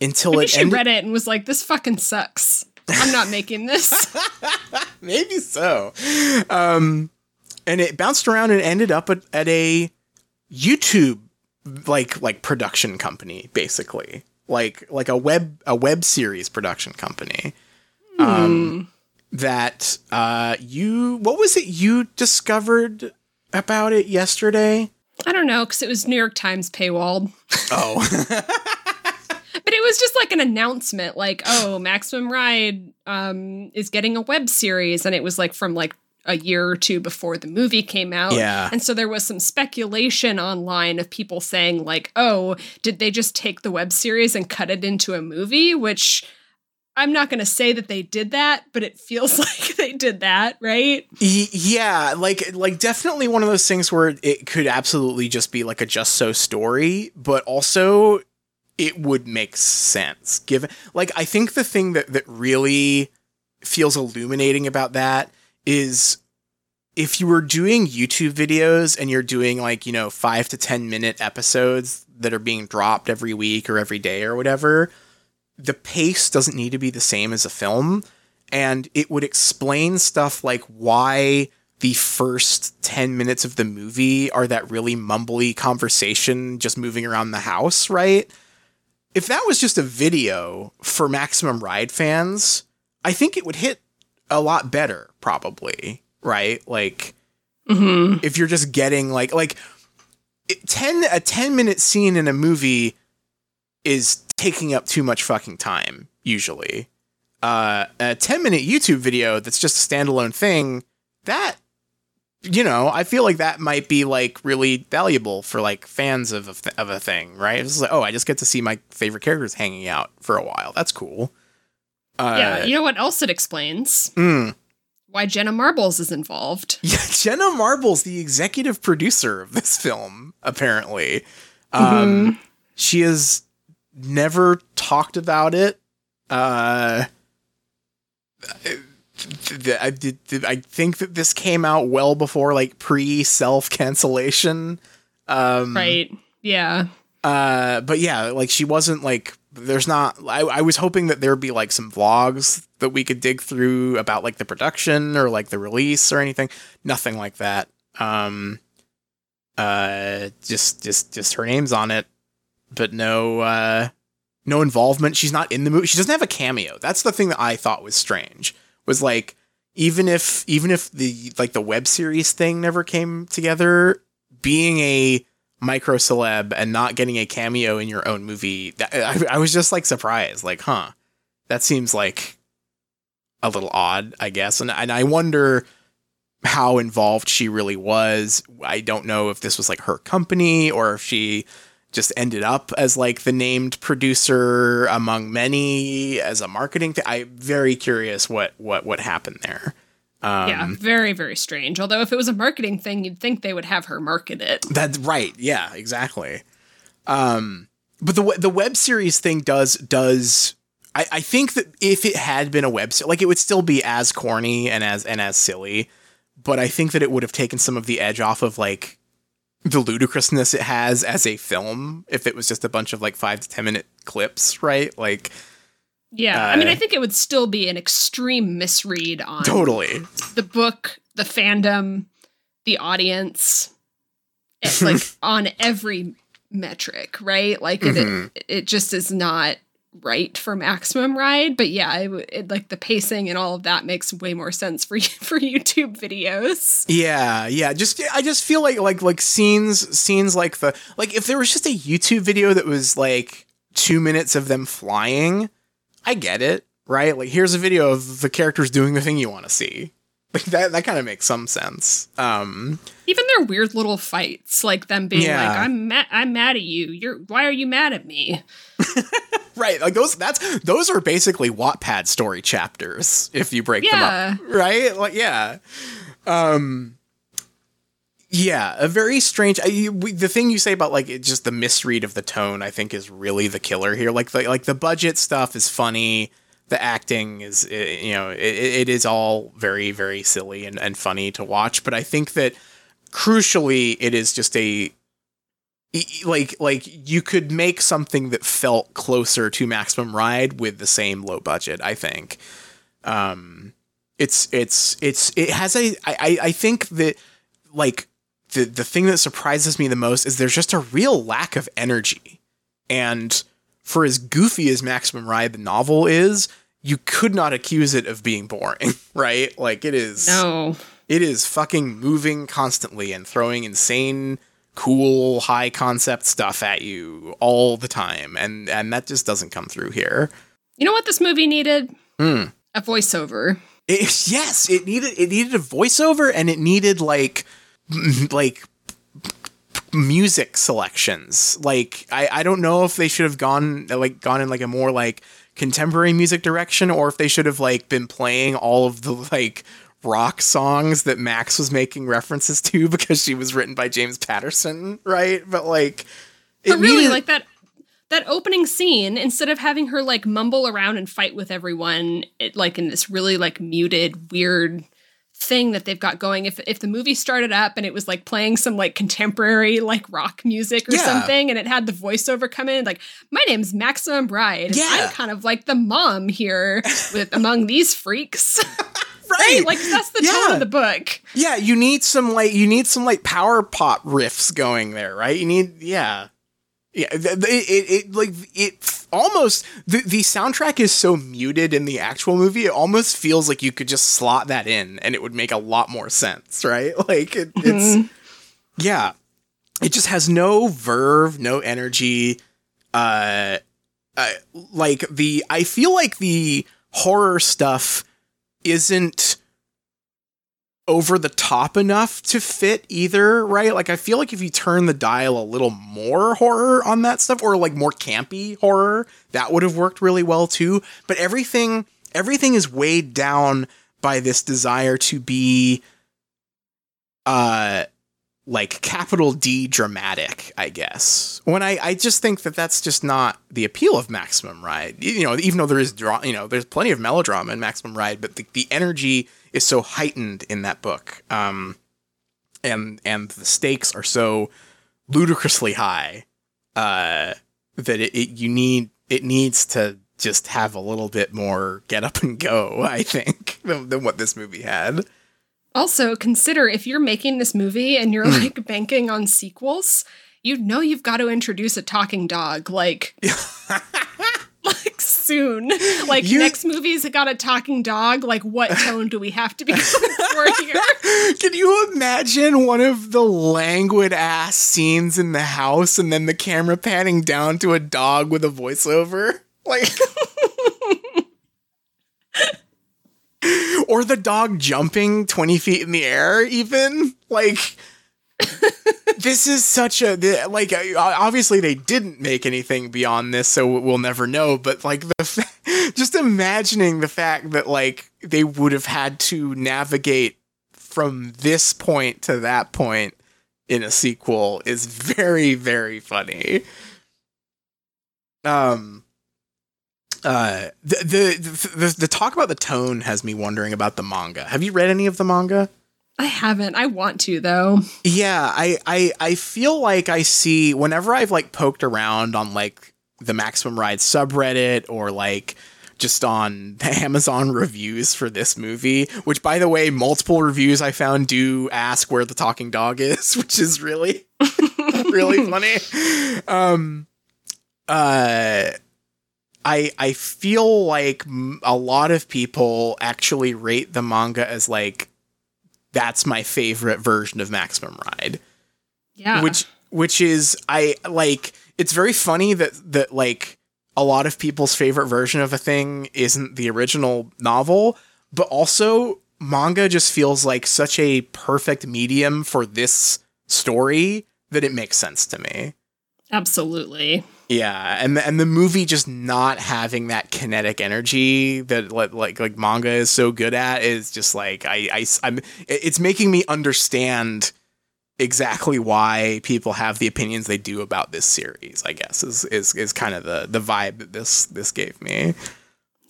until it she ended. read it and was like, "This fucking sucks. I'm not making this." Maybe so. Um, and it bounced around and ended up at, at a YouTube like like production company, basically, like like a web a web series production company. Um, that uh, you what was it you discovered about it yesterday? I don't know because it was New York Times paywalled. Oh, But it was just like an announcement, like, oh, Maximum Ride um, is getting a web series, and it was like from like a year or two before the movie came out. Yeah. And so there was some speculation online of people saying, like, oh, did they just take the web series and cut it into a movie? Which I'm not going to say that they did that, but it feels like they did that, right? Yeah, like like definitely one of those things where it could absolutely just be like a just so story, but also it would make sense given like I think the thing that that really feels illuminating about that is if you were doing YouTube videos and you're doing like, you know, 5 to 10 minute episodes that are being dropped every week or every day or whatever, the pace doesn't need to be the same as a film and it would explain stuff like why the first 10 minutes of the movie are that really mumbly conversation just moving around the house, right? If that was just a video for Maximum Ride fans, I think it would hit a lot better, probably, right? Like, Mm-hmm. if you're just getting like like 10 a 10 minute scene in a movie is taking up too much fucking time usually uh a 10 minute youtube video that's just a standalone thing that you know i feel like that might be like really valuable for like fans of a, th- of a thing right it's like oh i just get to see my favorite characters hanging out for a while that's cool uh yeah. You know what else it explains? mm. Why Jenna Marbles is involved. Yeah, Jenna Marbles, the executive producer of this film, apparently. Um, She has never talked about it. Uh, I, did, did- I think that this came out well before like pre self cancellation. Um, Right. Yeah. uh, but yeah, like she wasn't like there's not. I, I was hoping that there'd be like some vlogs that we could dig through about like the production or like the release or anything. Nothing like that. Um, uh, just just just her name's on it, but no uh, no involvement. She's not in the movie. She doesn't have a cameo. That's the thing that I thought was strange. Was like even if even if the like the web series thing never came together, being a micro celeb and not getting a cameo in your own movie, that, I, I was just like surprised. Like, huh, that seems like a little odd, I guess. And and I wonder how involved she really was. I don't know if this was like her company or if she just ended up as like the named producer among many as a marketing thing. I'm very curious what what what happened there. Um, yeah. Very, very strange. Although if it was a marketing thing, you'd think they would have her market it. That's right. Yeah, exactly. Um, but the the web series thing does does I, I think that if it had been a web series, like it would still be as corny and as and as silly, but I think that it would have taken some of the edge off of like the ludicrousness it has as a film if it was just a bunch of like five to ten minute clips, right? Like Yeah. I mean, Uh, I think it would still be an extreme misread on totally. the book, the fandom, the audience, it's like on every metric, right? Like Mhm. it, it just is not right for maximum ride. But yeah, it, it, like the pacing and all of that makes way more sense for for YouTube videos. Yeah, yeah. Just I just feel like like like scenes scenes like the like if there was just a YouTube video that was like two minutes of them flying, I get it, right? Like here's a video of the characters doing the thing you want to see. Like that that kind of makes some sense. Um Even their weird little fights, like them being Yeah. like, "I'm mad, I'm mad at you. You're why are you mad at me?" right, like those that's those are basically Wattpad story chapters if you break Yeah. them up. Right? Like yeah. Um yeah, a very strange. I, you, we, the thing you say about like it, just the misread of the tone, I think, is really the killer here. Like the like the budget stuff is funny. The acting is, you know, it, it is all very very silly and, and funny to watch. But I think that crucially, it is just a like like you could make something that felt closer to Maximum Ride with the same low budget. I think. Um, it's it's it's it has a i i think that like the the thing that surprises me the most is there's just a real lack of energy. And for as goofy as Maximum Ride the novel is, you could not accuse it of being boring, right? Like it is No. it is fucking moving constantly and throwing insane cool high concept stuff at you all the time and and that just doesn't come through here. You know what this movie needed? Hmm. A voiceover. It, yes, it needed it needed a voiceover and it needed like like music selections. Like I I don't know if they should have gone like gone in like a more like contemporary music direction or if they should have like been playing all of the like rock songs that Max was making references to because she was written by James Patterson, right? But like it But really, needed- like that that opening scene, instead of having her like mumble around and fight with everyone, it like in this really like muted, weird thing that they've got going. If if the movie started up and it was like playing some like contemporary like rock music or Yeah. something, and it had the voiceover come in, like my name's Maximum Ride. Yeah. I'm kind of like the mom here with among these freaks. right, like that's the Yeah. tone of the book. Yeah, you need some like you need some like power pop riffs going there, right? You need yeah. Yeah, it, it, it like it almost the, the soundtrack is so muted in the actual movie. It almost feels like you could just slot that in and it would make a lot more sense, right? Like it, it's yeah, it just has no verve, no energy. Uh, uh, like the I feel like the horror stuff isn't over the top enough to fit either, right? Like I feel like if you turn the dial a little more horror on that stuff or like more campy horror, that would have worked really well too. But everything everything is weighed down by this desire to be uh like capital D dramatic, I guess. When I, I just think that that's just not the appeal of Maximum Ride. You know, even though there is dra- you know, there's plenty of melodrama in Maximum Ride, but the, the energy is so heightened in that book. Um, and and the stakes are so ludicrously high uh, that it, it you need it needs to just have a little bit more get up and go. I think than, than what this movie had. Also, consider if you're making this movie and you're Hmm. like banking on sequels, you know you've got to introduce a talking dog like like soon. Like You- next movie's got a talking dog. Like what tone do we have to be for here? Can you imagine one of the languid ass scenes in the house and then the camera panning down to a dog with a voiceover? Like Or the dog jumping 20 feet in the air even? Like this is such a like uh, obviously they didn't make anything beyond this so we'll never know but like the just imagining the fact that like they would have had to navigate from this point to that point in a sequel is very very funny. Um uh the the, the the talk about the tone has me wondering about the manga. Have you read any of the manga I haven't. I want to though. yeah, I, I I feel like I see whenever I've like poked around on like the Maximum Ride subreddit or like just on the Amazon reviews for this movie, which by the way, multiple reviews I found do ask where the talking dog is, which is really really funny. Um uh I I feel like a lot of people actually rate the manga as like that's my favorite version of Maximum Ride. Yeah. Which which is I like it's very funny that that like a lot of people's favorite version of a thing isn't the original novel, but also manga just feels like such a perfect medium for this story that it makes sense to me. Absolutely. Yeah, and the, and the movie just not having that kinetic energy that like like, like manga is so good at is just like I I I'm it's making me understand exactly why people have the opinions they do about this series. I guess is is is kind of the the vibe that this this gave me.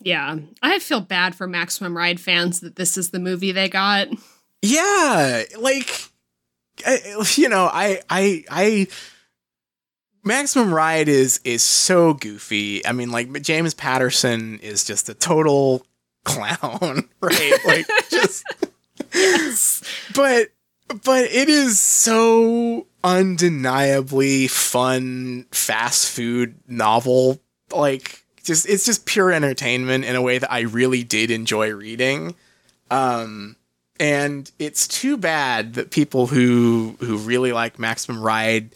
Yeah. I feel bad for Maximum Ride fans that this is the movie they got. Yeah, like I, you know, I I I Maximum Ride is is so goofy. I mean, like James Patterson is just a total clown, right? Like just Yes. but but it is so undeniably fun fast food novel like just it's just pure entertainment in a way that I really did enjoy reading um and it's too bad that people who who really like Maximum Ride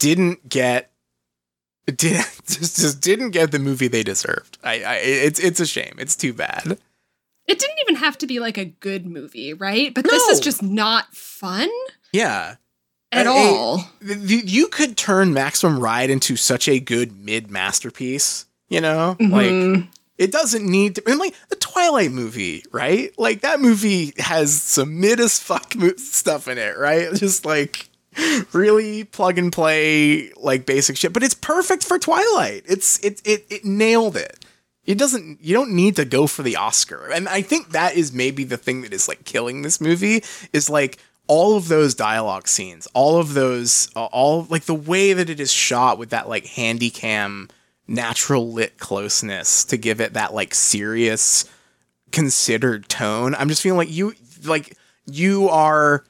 didn't get did just, just didn't get the movie they deserved. I, I it's it's a shame. It's too bad. It didn't even have to be like a good movie, right? But this is just not fun Yeah. at all. you you could turn Maximum Ride into such a good mid masterpiece. You know, like Mhm. it doesn't need to. And like the Twilight movie, right? Like that movie has some mid as fuck mo- stuff in it, right? Just like really plug and play, like basic shit. But it's perfect for Twilight. It's it it it nailed it. It doesn't. You don't need to go for the Oscar, and I think that is maybe the thing that is like killing this movie is like all of those dialogue scenes, all of those, uh, all like the way that it is shot with that like handy cam natural lit closeness to give it that like serious considered tone. I'm just feeling like you like you are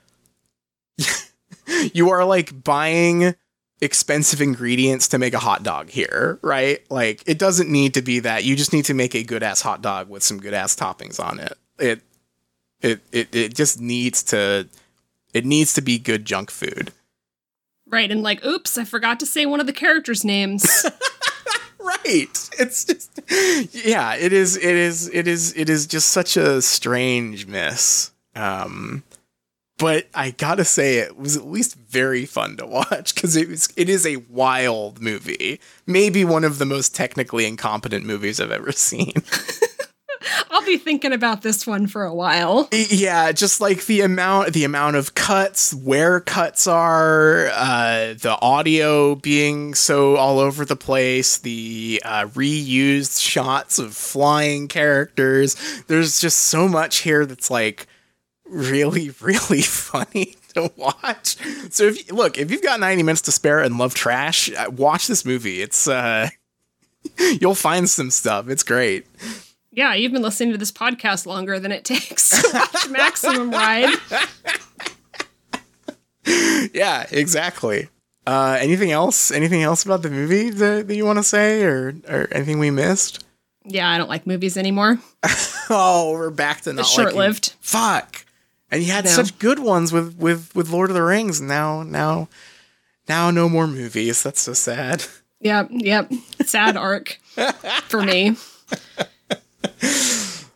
you are like buying expensive ingredients to make a hot dog here, right? Like it doesn't need to be that. You just need to make a good ass hot dog with some good ass toppings on it. It it it it just needs to it needs to be good junk food. Right. And like, oops, I forgot to say one of the characters' names. right it's just yeah it is it is it is it is just such a strange miss um but i gotta say it was at least very fun to watch because it was it is a wild movie. Maybe one of the most technically incompetent movies i've ever seen. I'll be thinking about this one for a while. yeah just like the amount the amount of cuts where cuts are uh the audio being so all over the place the uh reused shots of flying characters. There's just so much here that's like really really funny to watch so if you, look if you've got 90 minutes to spare and love trash uh, watch this movie it's uh you'll find some stuff it's great Yeah, you've been listening to this podcast longer than it takes to watch Maximum Ride. yeah, exactly. Uh, anything else? Anything else about the movie that, that you want to say, or or anything we missed? Yeah, I don't like movies anymore. Oh, we're back to not short-lived. Fuck. And you had such good ones with with with Lord of the Rings. Now now now no more movies. That's so sad. Yep, yep. Sad arc for me.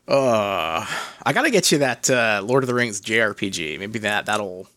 Uh, I gotta get you that uh, Lord of the Rings JRPG. Maybe that that'll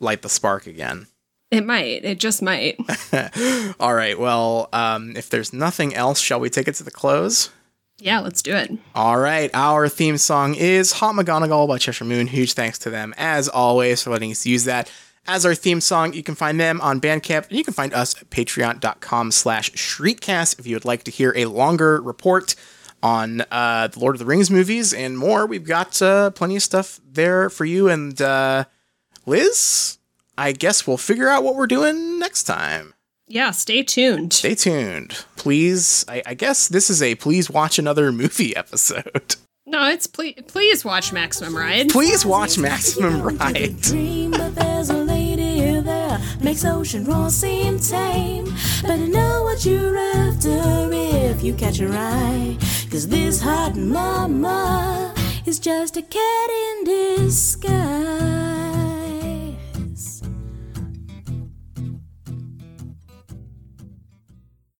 light the spark again. It might. It just might. All right. Well, um, if there's nothing else, shall we take it to the close? Yeah, let's do it. All right, our theme song is Hot McGonagall by Cheshire Moon. Huge thanks to them, as always, for letting us use that as our theme song. You can find them on Bandcamp, and you can find us at patreon.com slash shriekcast if you would like to hear a longer report on uh, the Lord of the Rings movies and more. We've got uh, plenty of stuff there for you. And uh, Liz, I guess we'll figure out what we're doing next time. Yeah, stay tuned. Stay tuned. Please, I, I guess this is a please watch another movie episode. No, it's please please watch Maximum Ride. Please watch Maximum Ride. Dream, but there's a lady there makes ocean roar seem tame. Better know what you're after if you catch her eye. Cause this hot mama is just a cat in disguise.